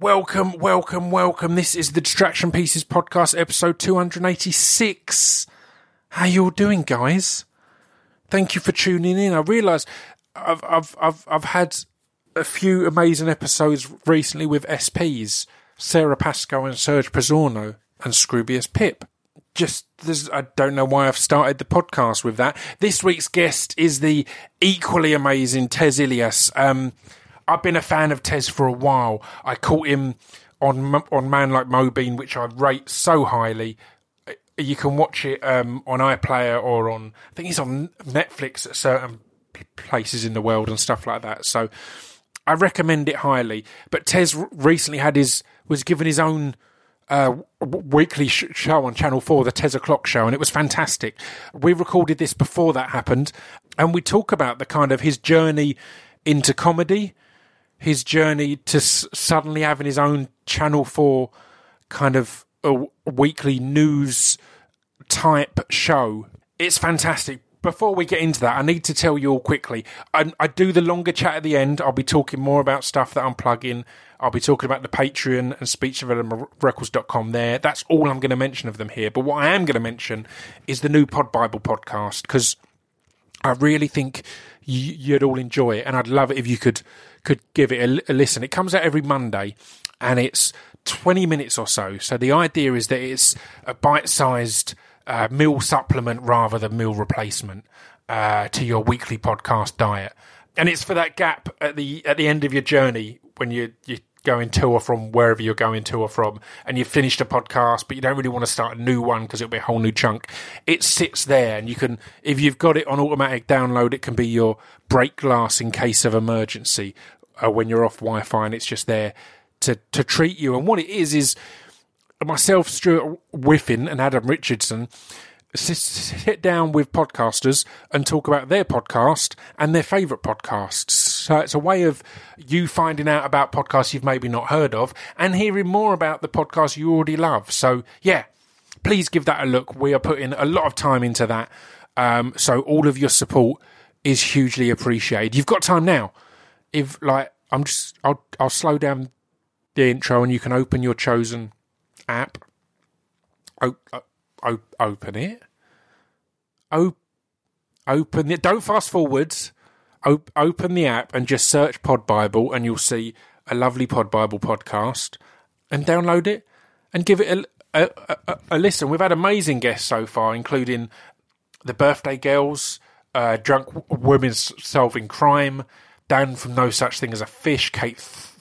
Welcome, welcome, welcome. This is the Distraction Pieces podcast, episode 286. How you all doing, guys? Thank you for tuning in. I realise I've, I've, I've, I've had a few amazing episodes recently with SPs, Sara Pascoe and Serge Pizzorno and Scroobius Pip. Just, I don't know why I've started the podcast with that. This week's guest is the equally amazing Tez Ilyas. Um, I've been a fan of Tez for a while. I caught him on on Man Like Mobeen, which I rate so highly. You can watch it um, on iPlayer or on. I think he's on Netflix at certain places in the world and stuff like that. So I recommend it highly. But Tez recently had his was given his own uh, weekly sh- show on Channel 4, the Tez O'Clock Show, and it was fantastic. We recorded this before that happened, and we talk about the kind of his journey into comedy his journey to s- suddenly having his own Channel 4 kind of a weekly news type show. It's fantastic. Before we get into that, I need to tell you all quickly. I, I do the longer chat at the end. I'll be talking more about stuff that I'm plugging. I'll be talking about the Patreon and speechdevelopmentrecords.com there. That's all I'm going to mention of them here. But what I am going to mention is the new Pod Bible podcast because I really think you'd all enjoy it, and I'd love it if you could could give it a, a listen. It comes out every Monday, and it's twenty minutes or so. So the idea is that it's a bite-sized uh, meal supplement rather than meal replacement uh, to your weekly podcast diet, and it's for that gap at the at the end of your journey when you you're going to or from wherever you're going to or from, and you've finished a podcast, but you don't really want to start a new one because it'll be a whole new chunk. It sits there, and you can, if you've got it on automatic download, it can be your break glass in case of emergency uh, when you're off Wi-Fi, and it's just there to to treat you. And what it is is myself, Stuart Whiffin, and Adam Richardson sit down with podcasters and talk about their podcast and their favourite podcasts. So it's a way of you finding out about podcasts you've maybe not heard of and hearing more about the podcasts you already love. So yeah, please give that a look. We are putting a lot of time into that. Um, so all of your support is hugely appreciated. You've got time now. If like I'm just, I'll I'll slow down the intro and you can open your chosen app. Oh, o- open it. O- open it. Don't fast forwards. O- open the app and just search Pod Bible, and you'll see a lovely Pod Bible podcast. And download it and give it a, a, a, a listen. We've had amazing guests so far, including the Birthday Girls, uh, Drunk Women Solving Crime, Dan from No Such Thing as a Fish, Kate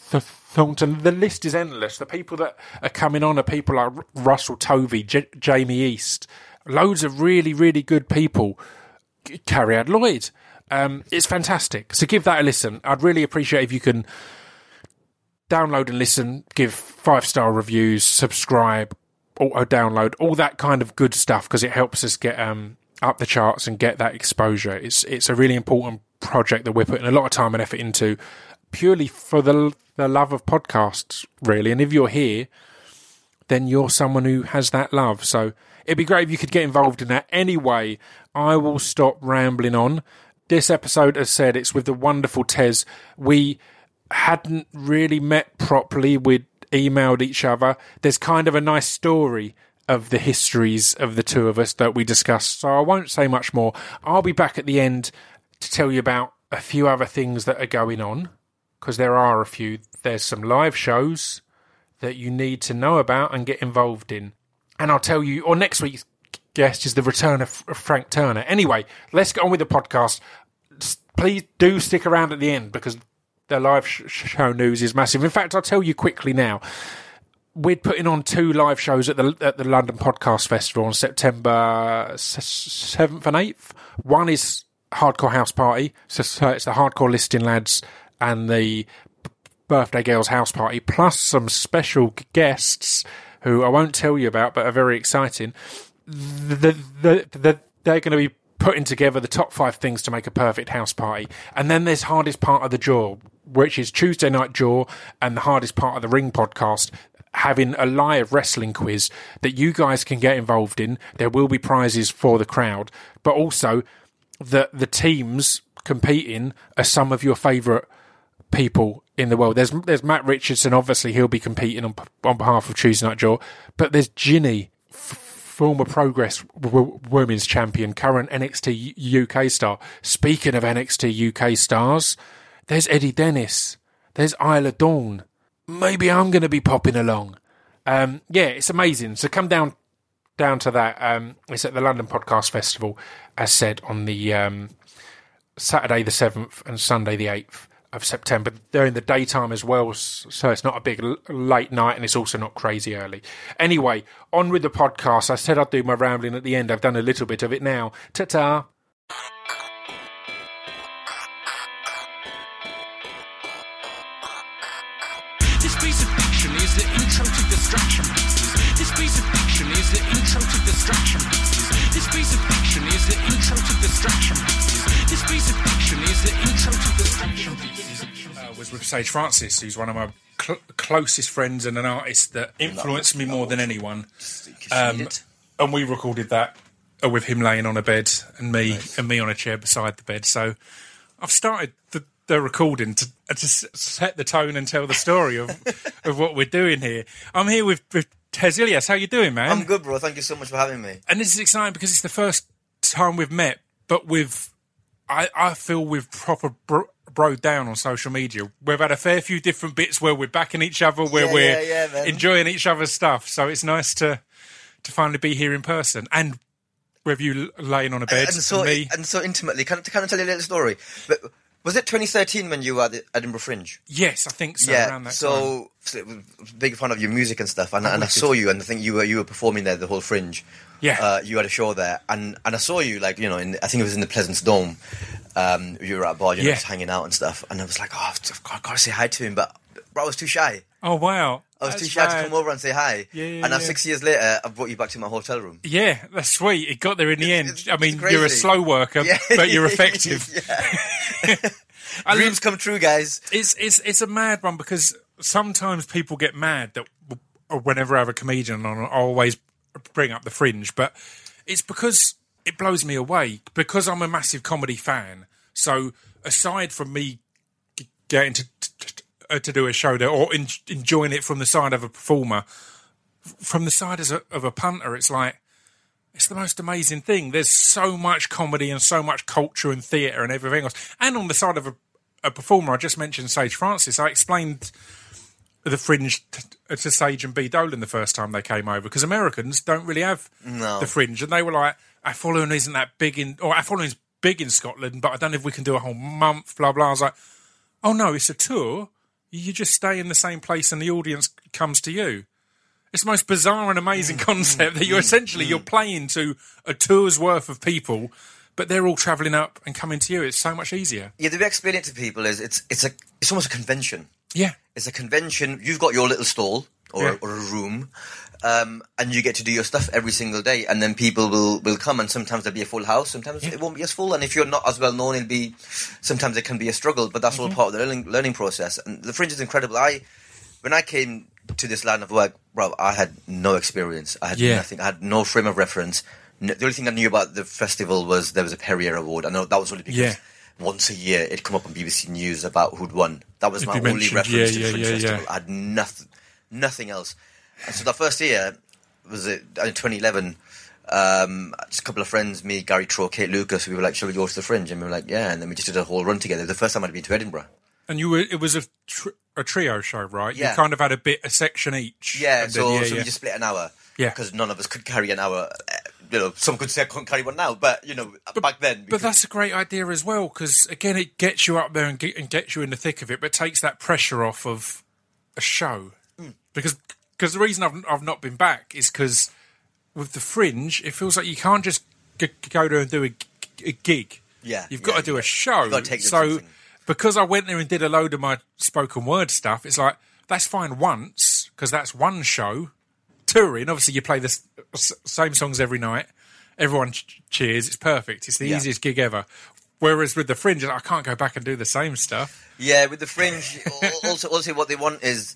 Th- Thornton. The list is endless. The people that are coming on are people like Russell Tovey, J- Jamie East, loads of really, really good people. Carrie Ad Lloyd. Um, it's fantastic. So give that a listen. I'd really appreciate if you can download and listen, give five star reviews, subscribe, auto download, all that kind of good stuff because it helps us get um, up the charts and get that exposure. It's it's a really important project that we're putting a lot of time and effort into, purely for the the love of podcasts, really. And if you're here, then you're someone who has that love. So it'd be great if you could get involved in that. Anyway, I will stop rambling on. This episode, as said, it's with the wonderful Tez. We hadn't really met properly. We'd emailed each other. There's kind of a nice story of the histories of the two of us that we discussed. So I won't say much more. I'll be back at the end to tell you about a few other things that are going on because there are a few. There's some live shows that you need to know about and get involved in. And I'll tell you, or next week's guest is the return of Frank Turner. Anyway, let's get on with the podcast. Please do stick around at the end because the live show news is massive. In fact, I'll tell you quickly now. We're putting on two live shows at the at the London Podcast Festival on September seventh and eighth. One is Hardcore House Party, so, it's the Hardcore Listing Lads and the birthday girls house party, plus some special guests who I won't tell you about, but are very exciting. The, the, the, they're going to be putting together the top five things to make a perfect house party. And then there's hardest part of the jaw, which is Tuesday night jaw and the hardest part of the ring podcast. Having a live wrestling quiz that you guys can get involved in. There will be prizes for the crowd, but also the the teams competing are some of your favourite people in the world. There's there's Matt Richardson. Obviously, he'll be competing on on behalf of Tuesday Night Jaw. But there's Jinny, f- former Progress w- Women's Champion, current NXT UK star. Speaking of NXT UK stars, there's Eddie Dennis. There's Isla Dawn. Maybe I'm going to be popping along. Um, yeah, it's amazing. So come down down to that. Um, it's at the London Podcast Festival, as said on the um, Saturday the seventh and Sunday the eighth of September. In the daytime as well, so it's not a big l- late night, and it's also not crazy early. Anyway, on with the podcast. I said I'd do my rambling at the end. I've done a little bit of it now. Ta ta. Was with Sage Francis, who's one of my cl- closest friends and an artist that influenced me more than anyone. Um, and we recorded that uh, with him laying on a bed and me and me on a chair beside the bed. So I've started the, the recording to, uh, to set the tone and tell the story of of what we're doing here. I'm here with, with Tez Ilyas. How you doing, man? I'm good, bro. Thank you so much for having me. and this is exciting because it's the first time we've met, but with I, I feel we've proper bro- broed down on social media. We've had a fair few different bits where we're backing each other, where Yeah, we're yeah, yeah, enjoying each other's stuff. So it's nice to to finally be here in person and with you laying on a bed And so, me. and so intimately. Can, can I tell you a little story? But was it 2013 when you were at the Edinburgh Fringe? yes, I think so. yeah. around that time. So, so, big fan of your music and stuff, and, and I saw you, and I think you were you were performing there the whole Fringe. Yeah. Uh, you had a show there, and and I saw you like you know, in, I think it was in the Pleasance Dome. Um, you were at a bar, you know, Yeah. just hanging out and stuff, and I was like, oh, I've, got, I've got to say hi to him, but bro, I was too shy. oh wow, I was That's too shy to come over and say hi. Yeah, yeah, and now yeah. six years later, I've brought you back to my hotel room. Yeah, that's sweet. It got there in the end. it's- I mean, you're a slow worker, but you're effective. I Dreams come true, guys. it's it's it's a mad one because sometimes people get mad that whenever I have a comedian on, I always bring up the fringe, but it's because it blows me away because I'm a massive comedy fan. So aside from me getting to to, uh, to do a show there or en- enjoying it from the side of a performer, from the side as a, of a punter, it's like. It's the most amazing thing. There's so much comedy and so much culture and theatre and everything else. And on the side of a, a performer, I just mentioned Sage Francis. I explained the fringe t- to Sage and B. Dolan the first time they came over because Americans don't really have No. the fringe. And they were like, our following isn't that big in, or our following's big in Scotland, but I don't know if we can do a whole month, blah, blah. I was like, oh no, it's a tour. You just stay in the same place and the audience comes to you. It's the most bizarre and amazing mm. concept that you're mm. essentially mm. you're playing to a tour's worth of people, but they're all travelling up and coming to you. It's so much easier. Yeah, the way I explain it to people is it's it's a it's almost a convention. Yeah, It's a convention. You've got your little stall or, Yeah. or a room, um, and you get to do your stuff every single day. And then people will, will come, and sometimes there'll be a full house. Sometimes it won't be as full. And if you're not as well known, it'll be sometimes it can be a struggle. But that's all part of the learning learning process. And the fringe is incredible. I when I came to this line of work, bro, I had no experience. I had Yeah. nothing. I had no frame of reference. No, the only thing I knew about the festival was there was a Perrier Award. I know that was only because Yeah. Once a year it'd come up on BBC News about who'd won. That was It'd my only reference Yeah, to the yeah, Fringe yeah, Festival. I had nothing, nothing else. And so the first year was it in 2011. Um, just a couple of friends, me, Gary Trow, Kate Lucas, we were like, "Shall we go to the Fringe?" And we were like, "Yeah." And then we just did a whole run together. The first time I'd been to Edinburgh. and you were it was a tr- a trio show, right? You Yeah. kind of had a bit a section each. Yeah, so, then- so we just split an hour. Yeah. because none of us could carry an hour. You know, some could say I couldn't carry one now, but you know, back then. But that's a great idea as well because again, it gets you up there and, get, and gets you in the thick of it, but takes that pressure off of a show. Mm. Because because the reason I've I've not been back is because with the Fringe, it feels like you can't just g- go there and do a, g- a gig. Yeah, you've yeah, got to do yeah. a show. You've got to take so because I went there and did a load of my spoken word stuff, it's like that's fine once because that's one show. Touring, obviously, you play the s- s- same songs every night. Everyone ch- cheers. It's perfect. It's the Yeah. easiest gig ever. Whereas with the Fringe, I can't go back and do the same stuff. Yeah, with the fringe, al- also also what they want is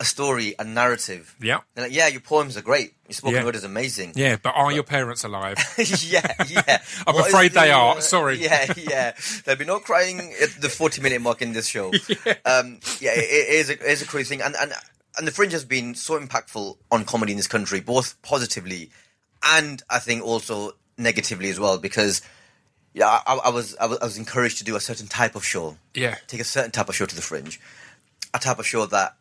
a story, a narrative. Yeah. They're like, yeah, your poems are great. Your spoken Yeah. word is amazing. Yeah, but are your parents alive? yeah, yeah. I'm What is afraid they the, are. Sorry. Yeah, yeah. There'll be no crying at the 40 minute mark in this show. yeah, um, yeah it, it is a, it is a crazy thing. And, and, and the Fringe has been so impactful on comedy in this country, both positively and I think also negatively as well, because yeah, I, I, was, I was I was encouraged to do a certain type of show. Yeah. Take a certain type of show to the Fringe, a type of show that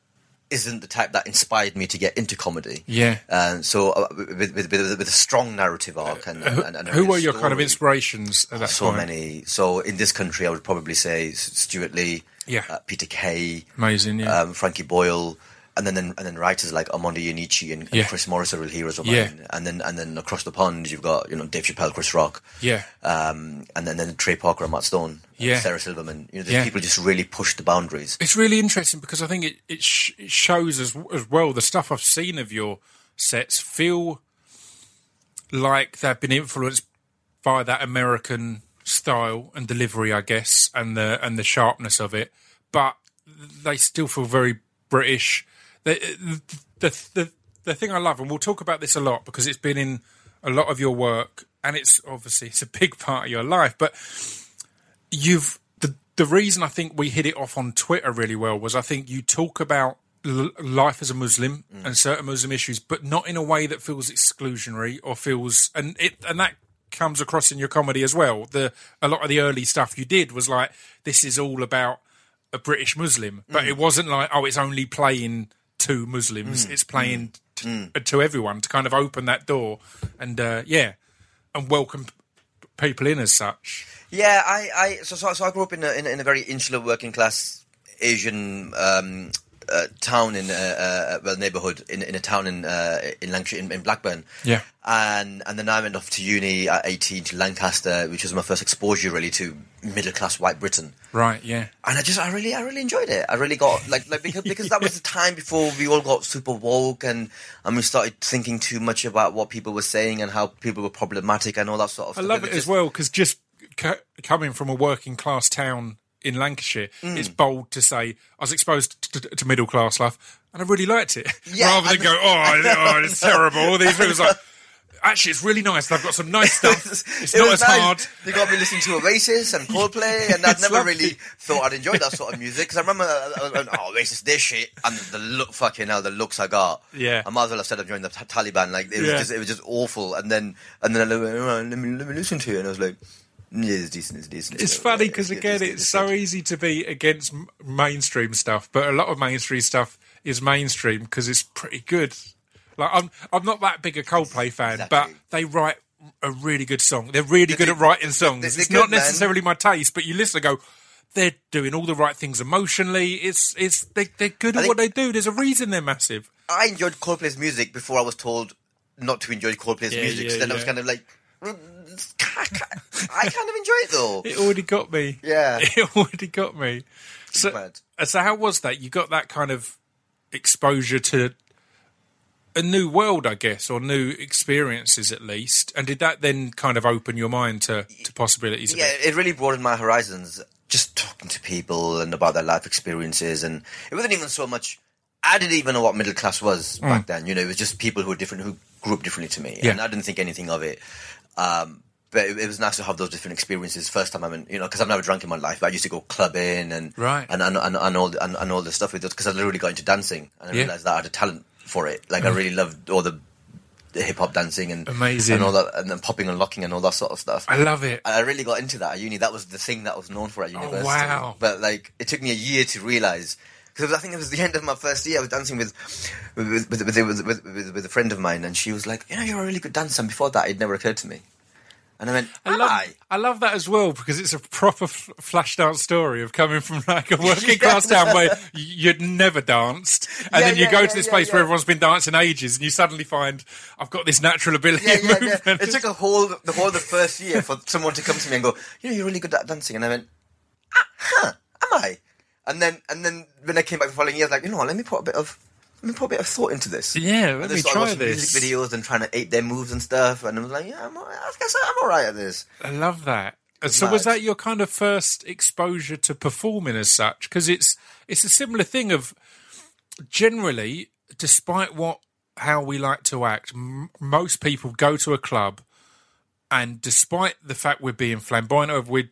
isn't the type that inspired me to get into comedy. Yeah. And so uh, with, with, with, with a strong narrative arc and, and, and, and Who were your kind of inspirations at that point? So point? many. So in this country, I would probably say Stewart Lee, Yeah. uh, Peter Kay, Amazing, yeah. um, Frankie Boyle, and then, and then writers like Armando Iannucci and, and Yeah. Chris Morris are real heroes of Yeah. mine. And then and then across the pond, you've got you know Dave Chappelle, Chris Rock, Yeah. um, and then then Trey Parker and Matt Stone, Yeah. Sarah Silverman. You know, these Yeah. people just really push the boundaries. It's really interesting because I think it it, sh- it shows as as well the stuff I've seen of your sets feel like they've been influenced by that American style and delivery, I guess, and the and the sharpness of it, but they still feel very British. The the the, the thing I love, and we'll talk about this a lot because it's been in a lot of your work, and it's obviously it's a big part of your life, but you've the the reason I think we hit it off on Twitter really well was I think you talk about l- life as a Muslim mm. and certain Muslim issues, but not in a way that feels exclusionary or feels and it and that comes across in your comedy as well. The a lot of the early stuff you did was like this is all about a British Muslim, but mm. it wasn't like oh it's only playing to Muslims, it's playing t- to everyone to kind of open that door and uh, yeah and welcome p- people in as such. Yeah, I, I so, so so I grew up in a in a, in a very insular working class Asian um, uh, town in uh, uh, well neighborhood in in a town in uh, in Lancashire in, in Blackburn. Yeah. and and then I went off to uni at eighteen to Lancaster, which was my first exposure really to middle class white Britain. Right, yeah. And I just, I really, I really enjoyed it. I really got like, like because because that was the time before we all got super woke and and we started thinking too much about what people were saying and how people were problematic and all that sort of stuff. I stuff. love it was as well because just coming from a working class town in Lancashire, Mm. it's bold to say I was exposed to, to, to middle class life and I really liked it. Yeah, Rather than go, oh, oh, it's terrible. All these people's like, actually, it's really nice. They've got some nice stuff. It's It not as nice. hard. You got me listening to Oasis and Coldplay, and I'd never lovely. really thought I'd enjoy that sort of music because I remember, uh, uh, uh, oh, Oasis, this shit, and the look, fucking hell, the looks I got. Yeah. I might as well have said I've joined the Ta- Taliban. Like it was Yeah. just, it was just awful. And then, and then I went, "Oh, let me, let me listen to it, and I was like, yeah, it's decent, it's decent. It's funny because again, good, it's so good." easy to be against mainstream stuff, but a lot of mainstream stuff is mainstream because it's pretty good. Like I'm, I'm not that big a Coldplay fan, but they write a really good song. They're really good at writing songs. they're it's good, not man. necessarily my taste, but you listen and go, they're doing all the right things emotionally. It's, it's, they, they're good I at think- what they do. There's a reason they're massive. I enjoyed Coldplay's music before I was told not to enjoy Coldplay's Yeah, music. so yeah, then I was kind of like, "Mm, I kind of enjoy it though. It already got me. Yeah. It already got me. So, Mad. so how was that? You got that kind of exposure to a new world, I guess, or new experiences at least. And did that then kind of open your mind to, to possibilities? Yeah, it really broadened my horizons. Just talking to people and about their life experiences, and it wasn't even so much. I didn't even know what middle class was back then. You know, it was just people who were different, who grew up differently to me, Yeah. and I didn't think anything of it. Um, but it, it was nice to have those different experiences. First time I went, you know, because I've never drunk in my life. But I used to go clubbing and Right. and and, and, and all the- and, and all this stuff with it because I literally got into dancing and I Yeah. realized that I had a talent for it. Like I mm. really loved all the, the hip hop dancing and Amazing. and all that, and then popping and locking and all that sort of stuff. I love it. And I really got into that at uni. That was the thing that I was known for at oh, university. Oh, wow. But like, it took me a year to realize because I think it was the end of my first year. I was dancing with with with, with, with, with, with, with a friend of mine, and she was like, "You know, you're a really good dancer." And before that, it never occurred to me. And I went, I love, I?" I love that as well because it's a proper f- flash dance story of coming from like a working class town where you'd never danced, and Yeah, then you yeah, go yeah, to this place where everyone's been dancing ages, and you suddenly find I've got this natural ability yeah, yeah. movement. It took a whole the whole of the first year for someone to come to me and go, "You know, you're really good at dancing." And I went, ah, "Huh? Am I?" And then and then when I came back the following year, I was like, "You know what? Let me put a bit of." Let me put a bit of thought into this. Yeah, let me try this. Music videos and trying to ape their moves and stuff, and I was like, "Yeah, I'm, all right. I guess I'm all right at this." I love that. So was that your kind of first exposure to performing as such? Because it's it's a similar thing of generally, despite what how we like to act, m- most people go to a club, and despite the fact we're being flamboyant, of we're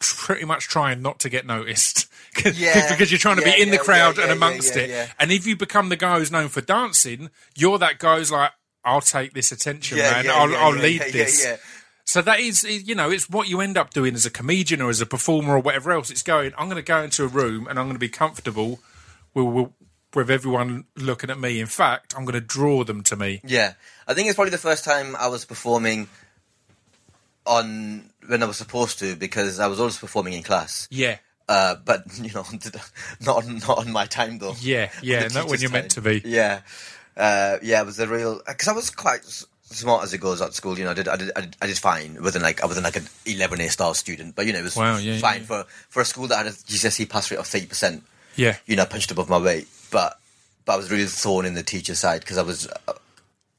pretty much trying not to get noticed Yeah. because you're trying to Yeah, be in the crowd yeah, and yeah, amongst yeah, it. yeah. And if you become the guy who's known for dancing, you're that guy who's like, "I'll take this attention, Yeah, man. yeah, I'll, yeah, I'll lead yeah, yeah, this." yeah. So that is, you know, it's what you end up doing as a comedian or as a performer or whatever else. It's going, I'm going to go into a room and I'm going to be comfortable with, with, with everyone looking at me. In fact, I'm going to draw them to me. Yeah, I think it's probably the first time I was performing on when I was supposed to because I was always performing in class. Yeah, Uh, but you know, not on, not on my time though. yeah, yeah. Not when you're meant to be. Yeah, uh, yeah. It was a real because I was quite smart as it goes at school. You know, I did I did I did, I did fine. Wasn't like I wasn't like an eleven A star student, but you know, it was Wow, yeah, fine yeah. for for a school that had a GCSE pass rate of thirty percent. Yeah, You know, I punched above my weight, but but I was really thorn in the teacher side because I was uh,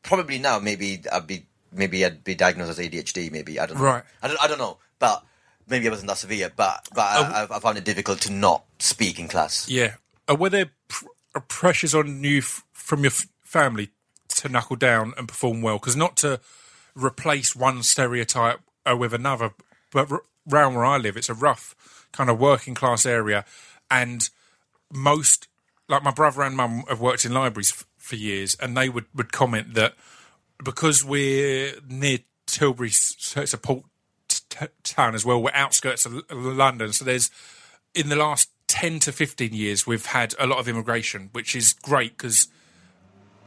probably now maybe I'd be maybe I'd be diagnosed as ADHD. Maybe I don't know. Right. I don't I don't know, but. Maybe I wasn't that severe, but but I, I, I found it difficult to not speak in class. yeah. Uh, were there pr- uh, pressures on you f- from your f- family to knuckle down and perform well? Because not to replace one stereotype uh, with another, but r- round where I live, it's a rough kind of working class area, and most like my brother and mum have worked in libraries f- for years, and they would, would comment that because we're near Tilbury, so it's a port t- town as well. We're outskirts of London, so there's in the last ten to fifteen years we've had a lot of immigration, which is great because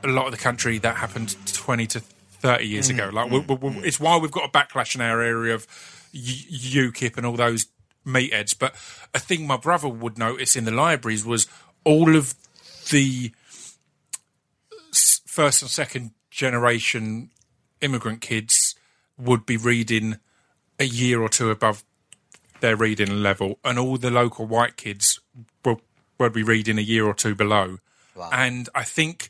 a lot of the country that happened twenty to thirty years mm, ago. Like mm, we we we mm. it's why we've got a backlash in our area of U- UKIP and all those meatheads. But a thing my brother would notice in the libraries was all of the first and second generation immigrant kids would be reading a year or two above their reading level, and all the local white kids will, would be reading a year or two below. And I think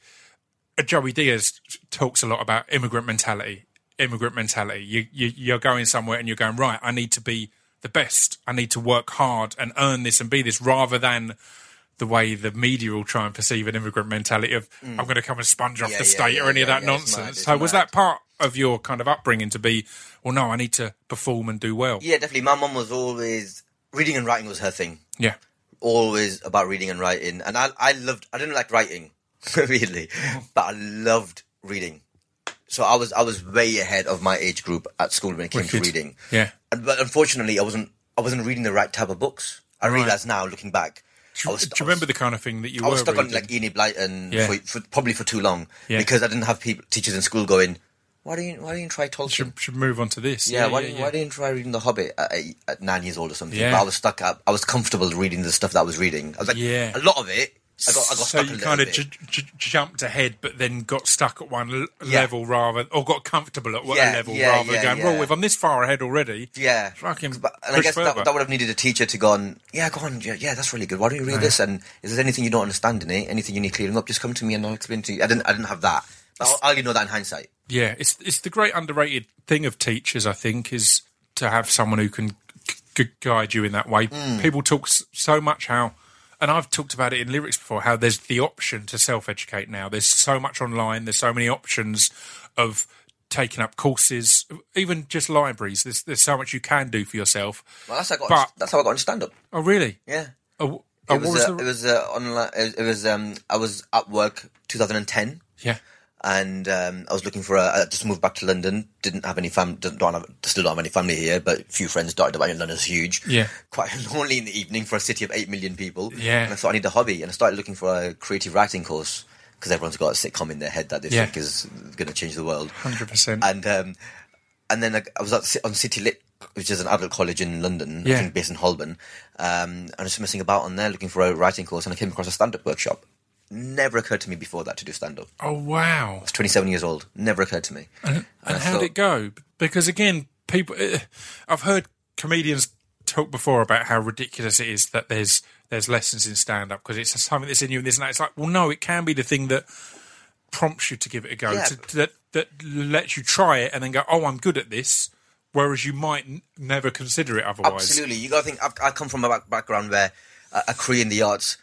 uh, Joey Diaz talks a lot about immigrant mentality. Immigrant mentality. You, you you're going somewhere and you're going right. I need to be the best. I need to work hard and earn this and be this, rather than the way the media will try and perceive an immigrant mentality of I'm going to come and sponge off Mm. Yeah, the state yeah, or any of that yeah, it's mad, nonsense. it's so was mad. that part of your kind of upbringing to be, well, no, I need to perform and do well. Yeah, definitely. My mum was always reading and writing was her thing. Yeah. Always about reading and writing, and I I loved. I didn't like writing, really, but I loved reading. So I was I was way ahead of my age group at school when it came to reading. Yeah. And- but unfortunately, I wasn't I wasn't reading the right type of books. I realize now, looking back, Do you, was, do you remember the kind of thing that you I were was stuck reading? on like Enid Blyton Yeah. for, for probably for too long Yeah. because I didn't have people teachers in school going, why don't you why don't you try Tolkien? should, should move on to this. Yeah, why, yeah, didn't yeah. why didn't you try reading The Hobbit at, at nine years old or something? Yeah. But I was stuck up. I was comfortable reading the stuff that I was reading. I was like, Yeah. a lot of it. I got, I got so you kind of j- j- jumped ahead, but then got stuck at one l- Yeah. level rather, or got comfortable at one Yeah, level yeah, rather than going, yeah. well, if I'm this far ahead already, yeah, fucking But, and I guess that, that would have needed a teacher to go on. Yeah, go on. Yeah, yeah, that's really good. Why don't you read this? And is there anything you don't understand in it? Anything you need clearing up? Just come to me and I'll explain to you. I didn't. I didn't have that. But I'll, I'll you know that in hindsight. Yeah, it's it's the great underrated thing of teachers. I think is to have someone who can g- g- guide you in that way. Mm. People talk s- so much how, and I've talked about it in lyrics before. How there's the option to self educate now. There's so much online. There's so many options of taking up courses, even just libraries. There's there's so much you can do for yourself. Well, that's how I got. But- that's how I got into stand up. Oh, really? Yeah. Oh, oh, It was, was uh, the- it was uh, online. It, it was. Um, I was at work 2010. yeah. And um, I was looking for a. I just moved back to London. Didn't have any fam. Don't don't have, still don't have any family here, but a few friends dotted about. London's huge. Yeah. Quite lonely in the evening for a city of eight million people. Yeah. And I thought I need a hobby, and I started looking for a creative writing course because everyone's got a sitcom in their head that they Yeah. think is going to change the world. Hundred percent. And um, and then I, I was at, on City Lit, which is an adult college in London, Yeah. I think based in Holborn. Um, and I was messing about on there looking for a writing course, and I came across a stand-up workshop. Never occurred to me before that to do stand-up. Oh wow. I was 27 years old. Never occurred to me. And I how did it go? Because again, people, eh, I've heard comedians talk before about how ridiculous it is that there's there's lessons in stand up because it's something that's in you and this and that. It's like, well, no, it can be the thing that prompts you to give it a go, Yeah. to, that that lets you try it and then go, oh, I'm good at this. Whereas you might n- never consider it otherwise. Absolutely. You got to think, I've, I come from a back- background where a, a career in the arts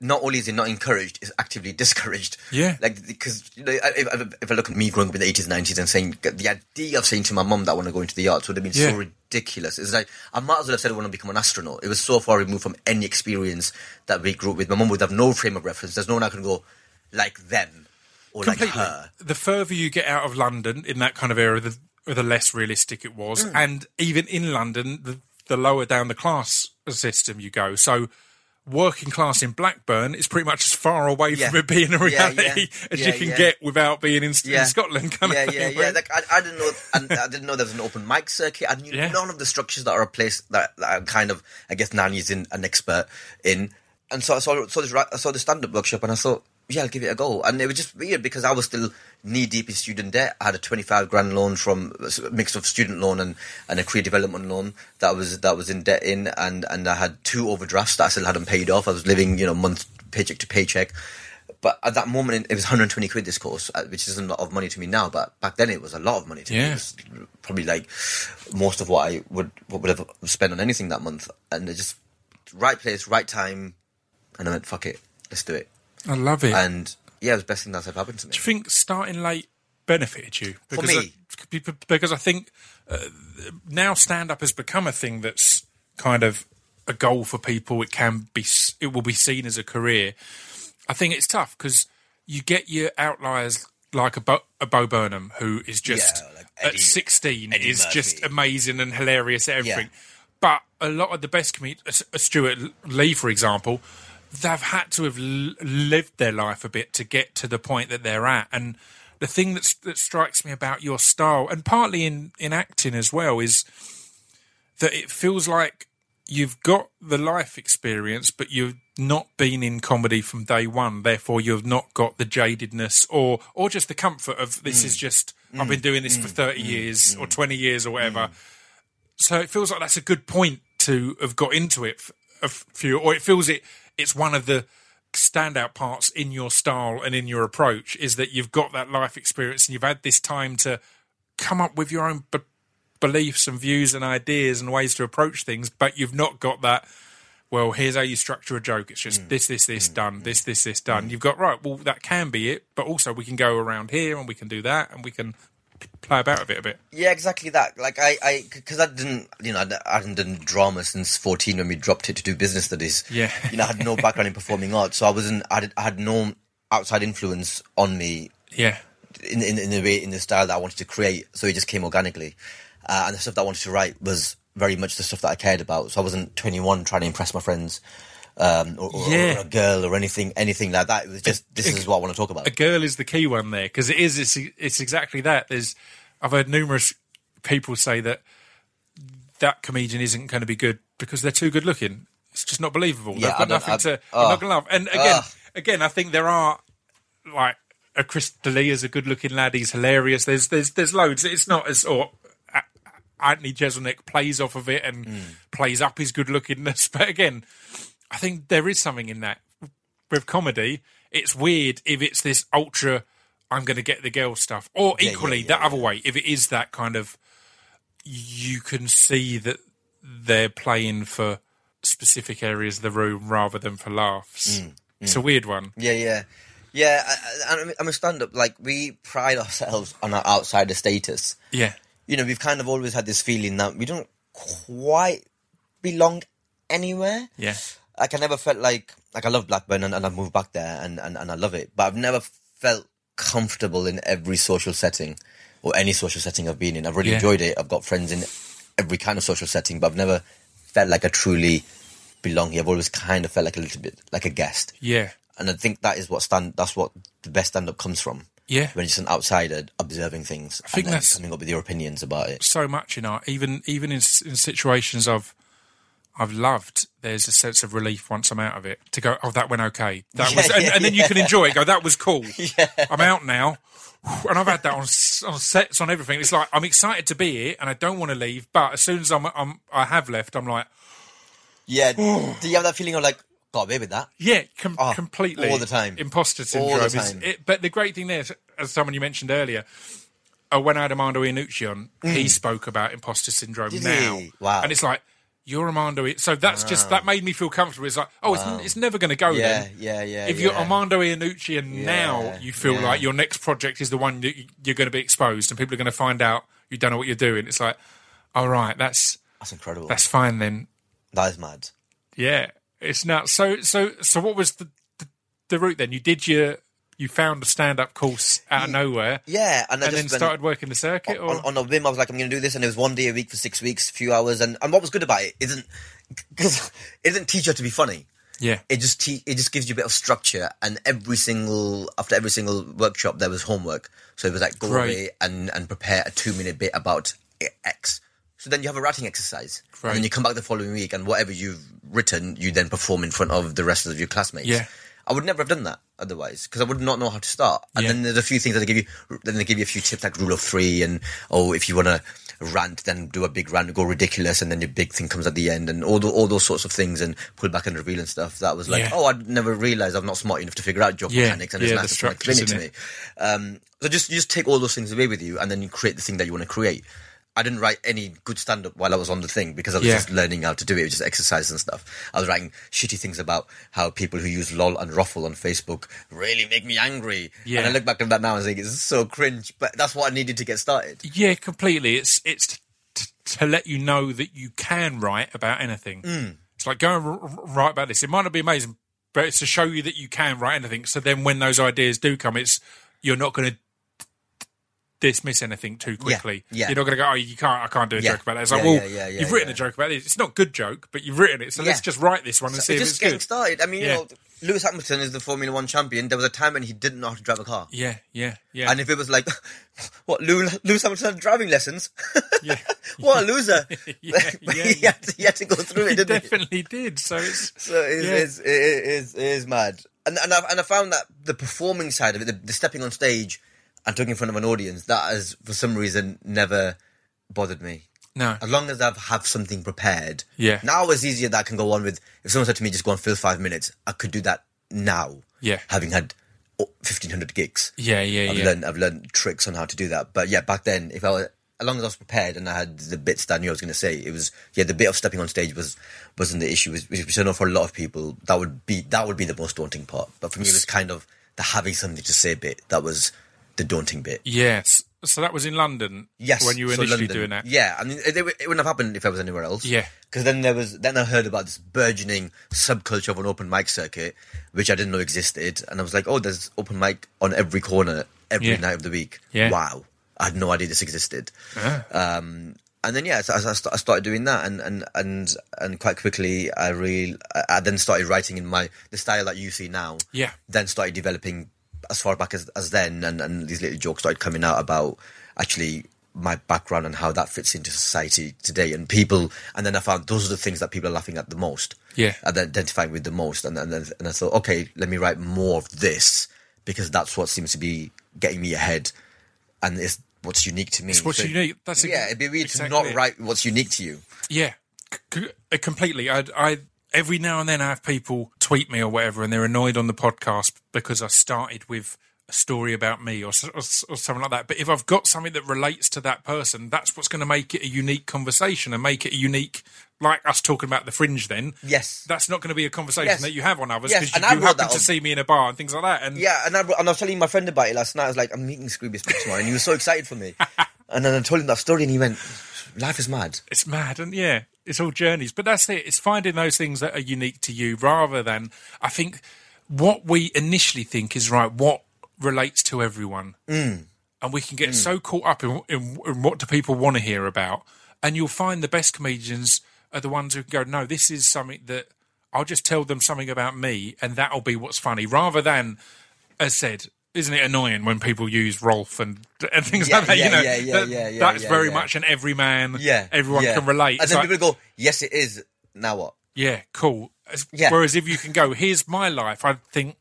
not only is it not encouraged, it's actively discouraged. Yeah. Like because you know, if, if, I look at me growing up in the eighties, nineties, and saying the idea of saying to my mum that I want to go into the arts would have been Yeah. so ridiculous. It's like I might as well have said I want to become an astronaut. It was so far removed from any experience that we grew up with. My mum would have no frame of reference. There's no one I can go like them or like her. The further you get out of London in that kind of era, the, the less realistic it was. Mm. And even in London, the, the lower down the class system you go. So working class in Blackburn is pretty much as far away Yeah. from it being a reality yeah. as Yeah, you can get without being in, in Scotland. Kind yeah, of yeah, thing, yeah. right? Like I, I didn't know, and I didn't know there was an open mic circuit. I knew none of the structures that are a place that, that I'm kind of, I guess, Nanny's in an expert in. And so I saw, saw this, I saw the stand up workshop, and I thought, yeah, I'll give it a go. And it was just weird because I was still knee deep in student debt. I had a 25 grand loan from a mix of student loan and, and a career development loan that was that was in debt in, and and I had two overdrafts that I still hadn't paid off. I was living, you know, month paycheck to paycheck. But at that moment, it was 120 quid this course, uh, which isn't a lot of money to me now. But back then, it was a lot of money to me. Yeah. It was probably like most of what I would what would have spent on anything that month. And it just right place, right time, and I went, "Fuck it, let's do it." I love it. And yeah, it was the best thing that's ever happened to me. Do you think starting late benefited you? For Because me? I, because I think uh, now stand up has become a thing that's kind of a goal for people. It can be, it will be seen as a career. I think it's tough because you get your outliers like a Bo, a Bo Burnham who is just Yeah, like Eddie- at sixteen Eddie is just amazing and hilarious at everything. Yeah. But a lot of the best comedians, Stewart Lee, for example, they've had to have lived their life a bit to get to the point that they're at. And the thing that's, that strikes me about your style, and partly in, in acting as well, is that it feels like you've got the life experience, but you've not been in comedy from day one. Therefore, you've not got the jadedness or or just the comfort of this is mm. just mm. I've been doing this for mm. thirty years or twenty years or whatever. So it feels like that's a good point to have got into it f- a few, or it feels it. It's one of the standout parts in your style and in your approach is that you've got that life experience and you've had this time to come up with your own b- beliefs and views and ideas and ways to approach things, but you've not got that. Well, here's how you structure a joke. It's just mm. mm. Mm. this, this, this done, this, this, this done. You've got right. Well, that can be it, but also we can go around here and we can do that and we can play about with it a bit. Yeah, exactly that. Like I, I, because I didn't, you know, I hadn't done drama since fourteen when we dropped it to do business studies. Yeah. you know, I had no background in performing arts, so I wasn't. I had, I had no outside influence on me Yeah, in, in in the way in the style that I wanted to create. So it just came organically, uh, and the stuff that I wanted to write was very much the stuff that I cared about. So I wasn't twenty one trying to impress my friends. Um, or, or, Yeah. or a girl or anything, anything like that. It was just this is what I want to talk about. a girl is the key one there because it is. It's, it's exactly that. There's. I've heard numerous people say that that comedian isn't going to be good because they're too good looking. It's just not believable. Yeah, They've got nothing I- to. Oh. not to love. And again, Ugh. again, I think there are like a Chris D'Elia is a good looking lad. He's hilarious. There's there's there's loads. It's not as or. Anthony Jeselnik plays off of it and Hmm. plays up his good lookingness. But again, I think there is something in that with comedy. It's weird if it's this ultra. I'm going to get the girl stuff, or Yeah, equally yeah, yeah, that other way. If it is that kind of, you can see that they're playing for specific areas of the room rather than for laughs. Mm, It's a weird one. Yeah, yeah, yeah. I, I'm a stand-up. Like we pride ourselves on our outsider status. Yeah, You know, we've kind of always had this feeling that we don't quite belong anywhere. yeah, Like I never felt like like I love Blackburn and, and I've moved back there and, and, and I love it. But I've never felt comfortable in every social setting or any social setting I've been in. I've really Yeah. enjoyed it. I've got friends in every kind of social setting, but I've never felt like I truly belong here. I've always kind of felt like a little bit like a guest. yeah, And I think that is what stand that's what the best stand up comes from. yeah. When you're just an outsider observing things I think and that's- coming up with your opinions about it. so much in art, even even in, in situations I've I've loved. There's a sense of relief once I'm out of it to go. Oh, that went okay. That Yeah, was, and, yeah, and then you can enjoy it. Go, that was cool. I'm out now, and I've had that on on sets on everything. It's like I'm excited to be here, and I don't want to leave. But as soon as I'm, I'm I have left, I'm like, Yeah. do you have that feeling of like, got away with that? Yeah, com- Oh, completely. all the time. Imposter All syndrome. the time. it, but the great thing there, as someone you mentioned earlier, uh, when I had Armando Iannucci on, he spoke about imposter syndrome Did now. he? Wow. And it's like, you're Armando. So that's just that made me feel comfortable. It's like, oh, it's, it's never going to go there. Yeah, then. yeah, yeah. If yeah. you're Armando Iannucci and Yeah, now you feel yeah. like your next project is the one that you- you're going to be exposed and people are going to find out you don't know what you're doing, it's like, all right, that's that's incredible. that's fine then. that is mad. Yeah, it's nuts. So so so what was the the, the route then? You did your you found a stand up course out of nowhere Yeah, and, and then started working the circuit. Or on, on a whim, I was like, I'm going to do this, and it was one day a week for six weeks, a few hours, and, and what was good about it isn't because it didn't teach you to be funny. yeah, It just te- it just gives you a bit of structure, and every single after every single workshop there was homework. So it was like go Great. away and and prepare a two minute bit about X. So then you have a writing exercise, Great. and then you come back the following week, and whatever you've written, you then perform in front of the rest of your classmates. Yeah. I would never have done that otherwise because I would not know how to start. And Yeah. then there's a few things that they give you. Then they give you a few tips like rule of three, and oh, if you want to rant, then do a big rant, go ridiculous, and then your big thing comes at the end, and all the, all those sorts of things, and pull back and reveal and stuff. That was like, Yeah. oh, I'd never realised I'm not smart enough to figure out joke Yeah. mechanics, and it's nice to explain it to me. Um, so just you just take all those things away with you, and then you create the thing that you want to create. I didn't write any good stand up while I was on the thing because I was Yeah. just learning how to do it. It was just exercise and stuff. I was writing shitty things about how people who use lol and ruffle on Facebook really make me angry. Yeah. And I look back at that now and think it's so cringe, but that's what I needed to get started. yeah, completely. It's it's t- t- to let you know that you can write about anything. Mm. It's like go and r- r- write about this. It might not be amazing, but it's to show you that you can write anything. So then, when those ideas do come, it's you're not going to dismiss anything too quickly. yeah. You're not going to go, oh, you can't, I can't do a Yeah. joke about that. It's like, Yeah, well, yeah, yeah, yeah, you've written yeah. a joke about this. It's not a good joke, but you've written it. So let's just write this one and see it's if just it's getting good. started. I mean, you know, Lewis Hamilton is the Formula One champion. There was a time when he didn't know how to drive a car. Yeah, yeah, yeah. And if it was like, what, Lew- Lewis Hamilton had driving lessons? yeah. what a loser. Yeah, yeah, he, had to, he had to go through it, didn't he? definitely did. So it's So it is, Yeah. it is, it is, it is mad. And, and, I, and I found that the performing side of it, the, the stepping on stage and talking in front of an audience, that has, for some reason, never bothered me. no. As long as I have something prepared. Yeah. Now it's easier that I can go on with, if someone said to me, just go and fill five minutes, I could do that now. Yeah. Having had oh, 1,500 gigs. Yeah, yeah, I've yeah. learned I've learned tricks on how to do that. But yeah, back then, if I was as long as I was prepared and I had the bits that I knew I was going to say, it was yeah. The bit of stepping on stage was wasn't the issue. Which, which I know for a lot of people that would be that would be the most daunting part. But for me, it was kind of the having something to say bit that was the daunting bit. Yes. So that was in London. Yes, When you were so initially London. doing that. Yeah, I mean, it, it wouldn't have happened if I was anywhere else. Yeah. because then there was then I heard about this burgeoning subculture of an open mic circuit, which I didn't know existed, and I was like, oh, there's open mic on every corner every Yeah. night of the week. Yeah. Wow, I had no idea this existed. Ah. Um, and then yeah, so I, I started doing that, and and and and quite quickly, I really, I, I then started writing in my the style that you see now. Yeah. Then started developing as far back as as then, and and these little jokes started coming out about actually my background and how that fits into society today and people and then I found those are the things that people are laughing at the most Yeah. and identifying with the most and and, then, and I thought okay let me write more of this because that's what seems to be getting me ahead and it's what's unique to me It's what's So- unique. That's yeah it'd be weird exactly to not it. write what's unique to you Yeah, c- completely. I, I every now and then I have people tweet me or whatever, and they're annoyed on the podcast because I started with a story about me or, or, or something like that. But if I've got something that relates to that person, that's what's going to make it a unique conversation and make it a unique, like us talking about the fringe. Then Yes. that's not going to be a conversation Yes. that you have on others Yes, because and you, you happen to see me in a bar and things like that. And Yeah, and I, and I was telling my friend about it last night. I was like, I'm meeting Scroobius tomorrow, and he was so excited for me. and then I told him that story, and he went, "Life is mad." it's mad and yeah it's all journeys. But that's it. It's finding those things that are unique to you rather than i think what we initially think is right what relates to everyone. Mm. and we can get so caught up in, in, in what do people want to hear about and you'll find the best comedians are the ones who can go no this is something that i'll just tell them something about me and that'll be what's funny rather than as said isn't it annoying when people use Rolf and, and things Yeah, like that? yeah, you know, yeah, yeah, that- yeah, yeah, that's yeah, very much an everyman. Yeah, everyone can relate. And then like, people go, "Yes, it is." Now what? yeah, cool. Whereas if you can go, here's my life. I think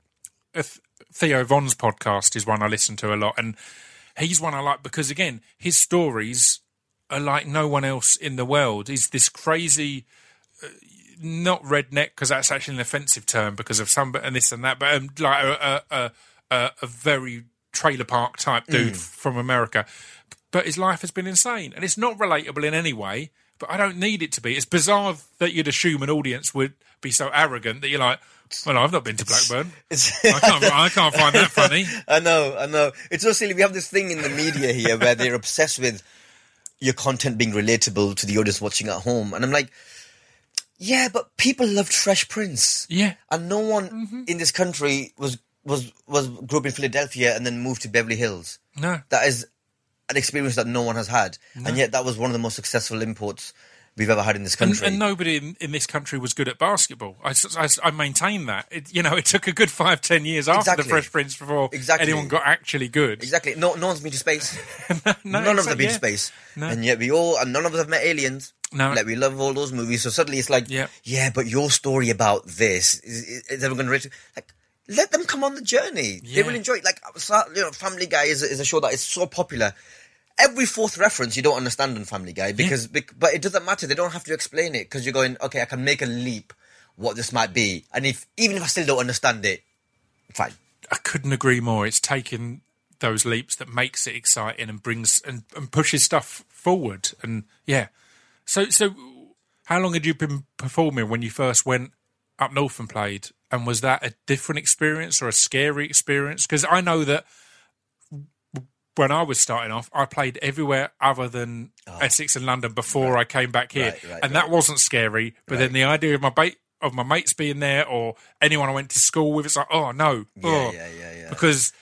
Theo Von's podcast is one I listen to a lot, and he's one I like because again, his stories are like no one else in the world. He's this crazy. uh, Not redneck because that's actually an offensive term because of some and this and that, but um, like a, a, a, a, a very trailer park type dude mm. from America. But his life has been insane, and it's not relatable in any way. but I don't need it to be. It's bizarre that you'd assume an audience would be so arrogant that you're like, well, I've not been to Blackburn. It's, I can't, I can't find that funny. I know, I know. It's so silly. We have this thing in the media here where they're obsessed with your content being relatable to the audience watching at home, and I'm like, yeah, but people loved Fresh Prince. Yeah. and no one mm-hmm. in this country was was was grew up in Philadelphia and then moved to Beverly Hills. No. That is an experience that no one has had, and yet that was one of the most successful imports we've ever had in this country. and nobody in, in this country was good at basketball. I I maintain that. It, you know, it took a good five, ten years after Exactly. the Fresh Prince before Exactly. anyone got actually good. Exactly. No, no one's been to space. no, none of us have been yeah. to space, No. and yet we all, and none of us have met aliens. No. like we love all those movies. So suddenly it's like, Yeah. yeah, but your story about this is, is, is everyone going to like? Let them come on the journey. Yeah. They will enjoy it. Like uh, you know, Family Guy is, is a show that is so popular. Every fourth reference you don't understand on Family Guy because, bec- but it doesn't matter. They don't have to explain it because you're going, okay, I can make a leap what this might be, and if even if I still don't understand it, fine. I couldn't agree more. It's taking those leaps that makes it exciting and brings and, and pushes stuff forward. And yeah, so so how long had you been performing when you first went up north and played? And was that a different experience or a scary experience? Because I know that when I was starting off, I played everywhere other than Essex and London before I came back here, Oh. Right, right, and that wasn't scary. But then the idea of my bait of my mates being there or anyone I went to school with, it's like, oh no, Yeah, oh. yeah, yeah, yeah. Because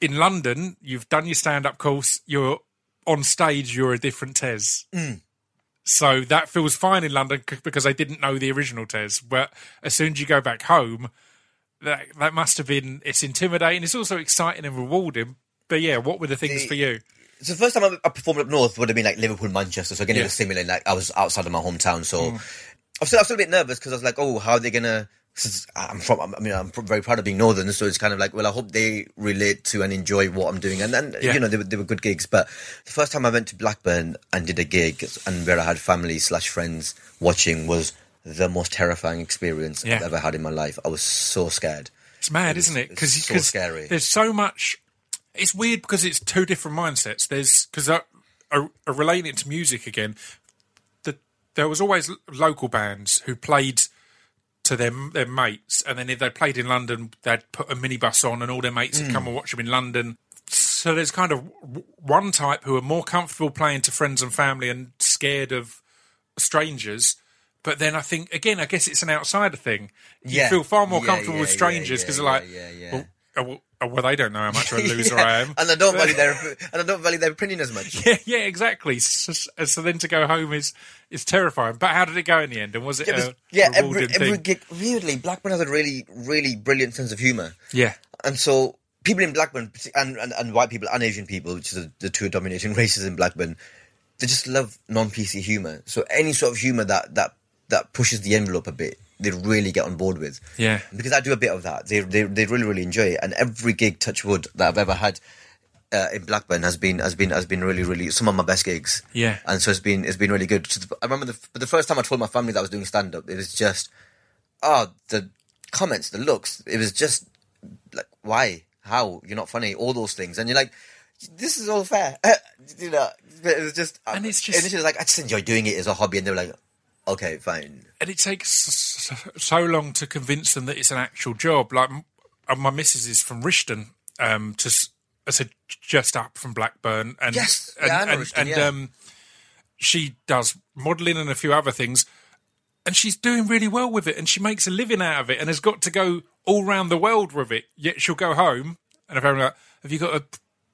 in London, you've done your stand up course, you're on stage, you're a different Tez. Mm. So that feels fine in London because I didn't know the original Tez. But as soon as you go back home, that that must have been it's intimidating. It's also exciting and rewarding. But yeah, what were the things The- for you? So the first time I, I performed up north would have been like Liverpool, Manchester. So again, Yeah. it was similar. Like I was outside of my hometown, so mm. I'm still, I'm still a bit nervous because I was like, oh, how are they gonna? Since I'm from, I mean, I'm very proud of being northern, so it's kind of like, well, I hope they relate to and enjoy what I'm doing, and then, Yeah. you know, they were, they were good gigs. But the first time I went to Blackburn and did a gig, and where I had family slash friends watching, was the most terrifying experience I've ever had in my life. I was so scared. It's mad, was- isn't it? Because it's so scary. there's so much. It's weird because it's two different mindsets. There's because I, I, I relating it to music again. The, there was always local bands who played to their their mates, and then if they played in London, they'd put a minibus on, and all their mates would come hmm. and watch them in London. So there's kind of one type who are more comfortable playing to friends and family and scared of strangers. But then I think again, I guess it's an outsider thing. You Yeah. feel far more Yeah, comfortable yeah, with strangers because they're like, yeah, yeah. Well, well, well, they don't know how much of a loser Yeah. I am. and I don't value their and I don't value their opinion as much. yeah, yeah, exactly. So, so then to go home is is terrifying. But how did it go in the end? And was it Yeah, a yeah every, every gig. Weirdly, Blackburn has a really, really brilliant sense of humour, Yeah, and so people in Blackburn and, and, and white people and Asian people, which are the, the two dominating races in Blackburn, they just love non-PC humour. So any sort of humour that that that pushes the envelope a bit, they really get on board with. Yeah. because I do a bit of that. They they they really really enjoy it, and every gig, touch wood, that I've ever had. Uh, in Blackburn has been has been has been really really some of my best gigs. Yeah. and so it's been it's been really good. So the- I remember the the first time I told my family that I was doing stand up, it was just oh the comments, the looks. It was just like why, how you're not funny, all those things, and you're like, this is all fair, you know. It was just And it's just- initially like I just enjoy doing it as a hobby, and they were like, okay, fine, and it takes so long to convince them that it's an actual job. Like uh, my missus is from Rishton, um, to s- I said just up from Blackburn, and Yes. and, Yeah, and, Rishton, and, yeah. um, she does modelling and a few other things, and she's doing really well with it, and she makes a living out of it, and has got to go all round the world with it. Yet she'll go home, and I'm like, "Have you got a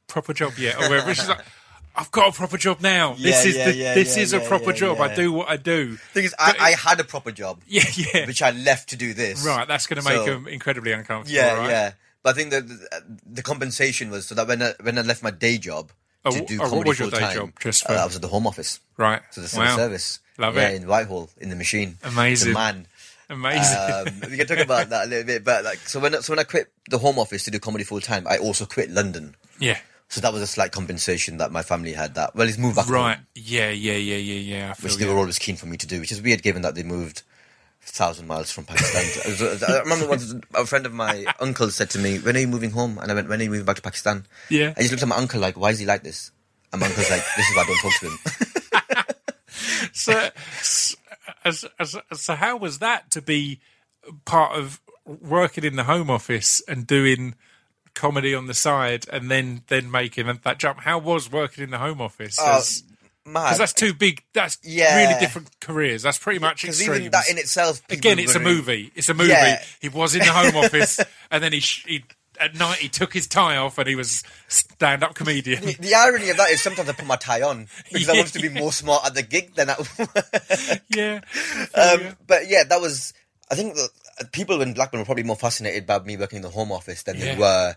proper job yet?" or whatever, she's like. I've got a proper job now. Yeah, this is yeah, the, yeah, this is a proper job. I do what I do. thing is, I, I had a proper job, Yeah, yeah. which I left to do this. Right, that's going to make So- them incredibly uncomfortable. Yeah, right? yeah. But I think that the, the compensation was so that when I, when I left my day job Oh, to do oh, what comedy was your full day time, job? Just uh, I was at the Home Office, Right. so the civil wow. service, Love yeah, it. in Whitehall in the machine. Amazing. the man. Amazing. Um, we can talk about that a little bit, but like, so when so when I quit the Home Office to do comedy full time, I also quit London. yeah. So that was a slight compensation that my family had. That well, he's moved back Right. home, Yeah, yeah, yeah, yeah, yeah. Which they you. were always keen for me to do, which is weird given that they moved a thousand miles from Pakistan. Uh, I remember once a friend of my uncle said to me, "When are you moving home?" And I went, "When are you moving back to Pakistan?" Yeah. I just looked at my uncle like, "Why is he like this?" And my uncle's like, "This is why I don't talk to him." so, so, so, so how was that to be part of working in the Home Office and doing comedy on the side, and then then making that jump? How was working in the Home Office? Oh, As- mad. because that's two big, that's Yeah. really different careers. That's pretty much extremes. even that in itself. Again, it's a movie. It's a movie. Yeah. He was in the Home Office, and then he, sh- he at night he took his tie off, and he was stand up comedian. The, the irony of that is sometimes I put my tie on because I wanted to be more smart at the gig than at. yeah, um, but yeah, that was. I think that uh, people in Blackburn were probably more fascinated by me working in the Home Office than they were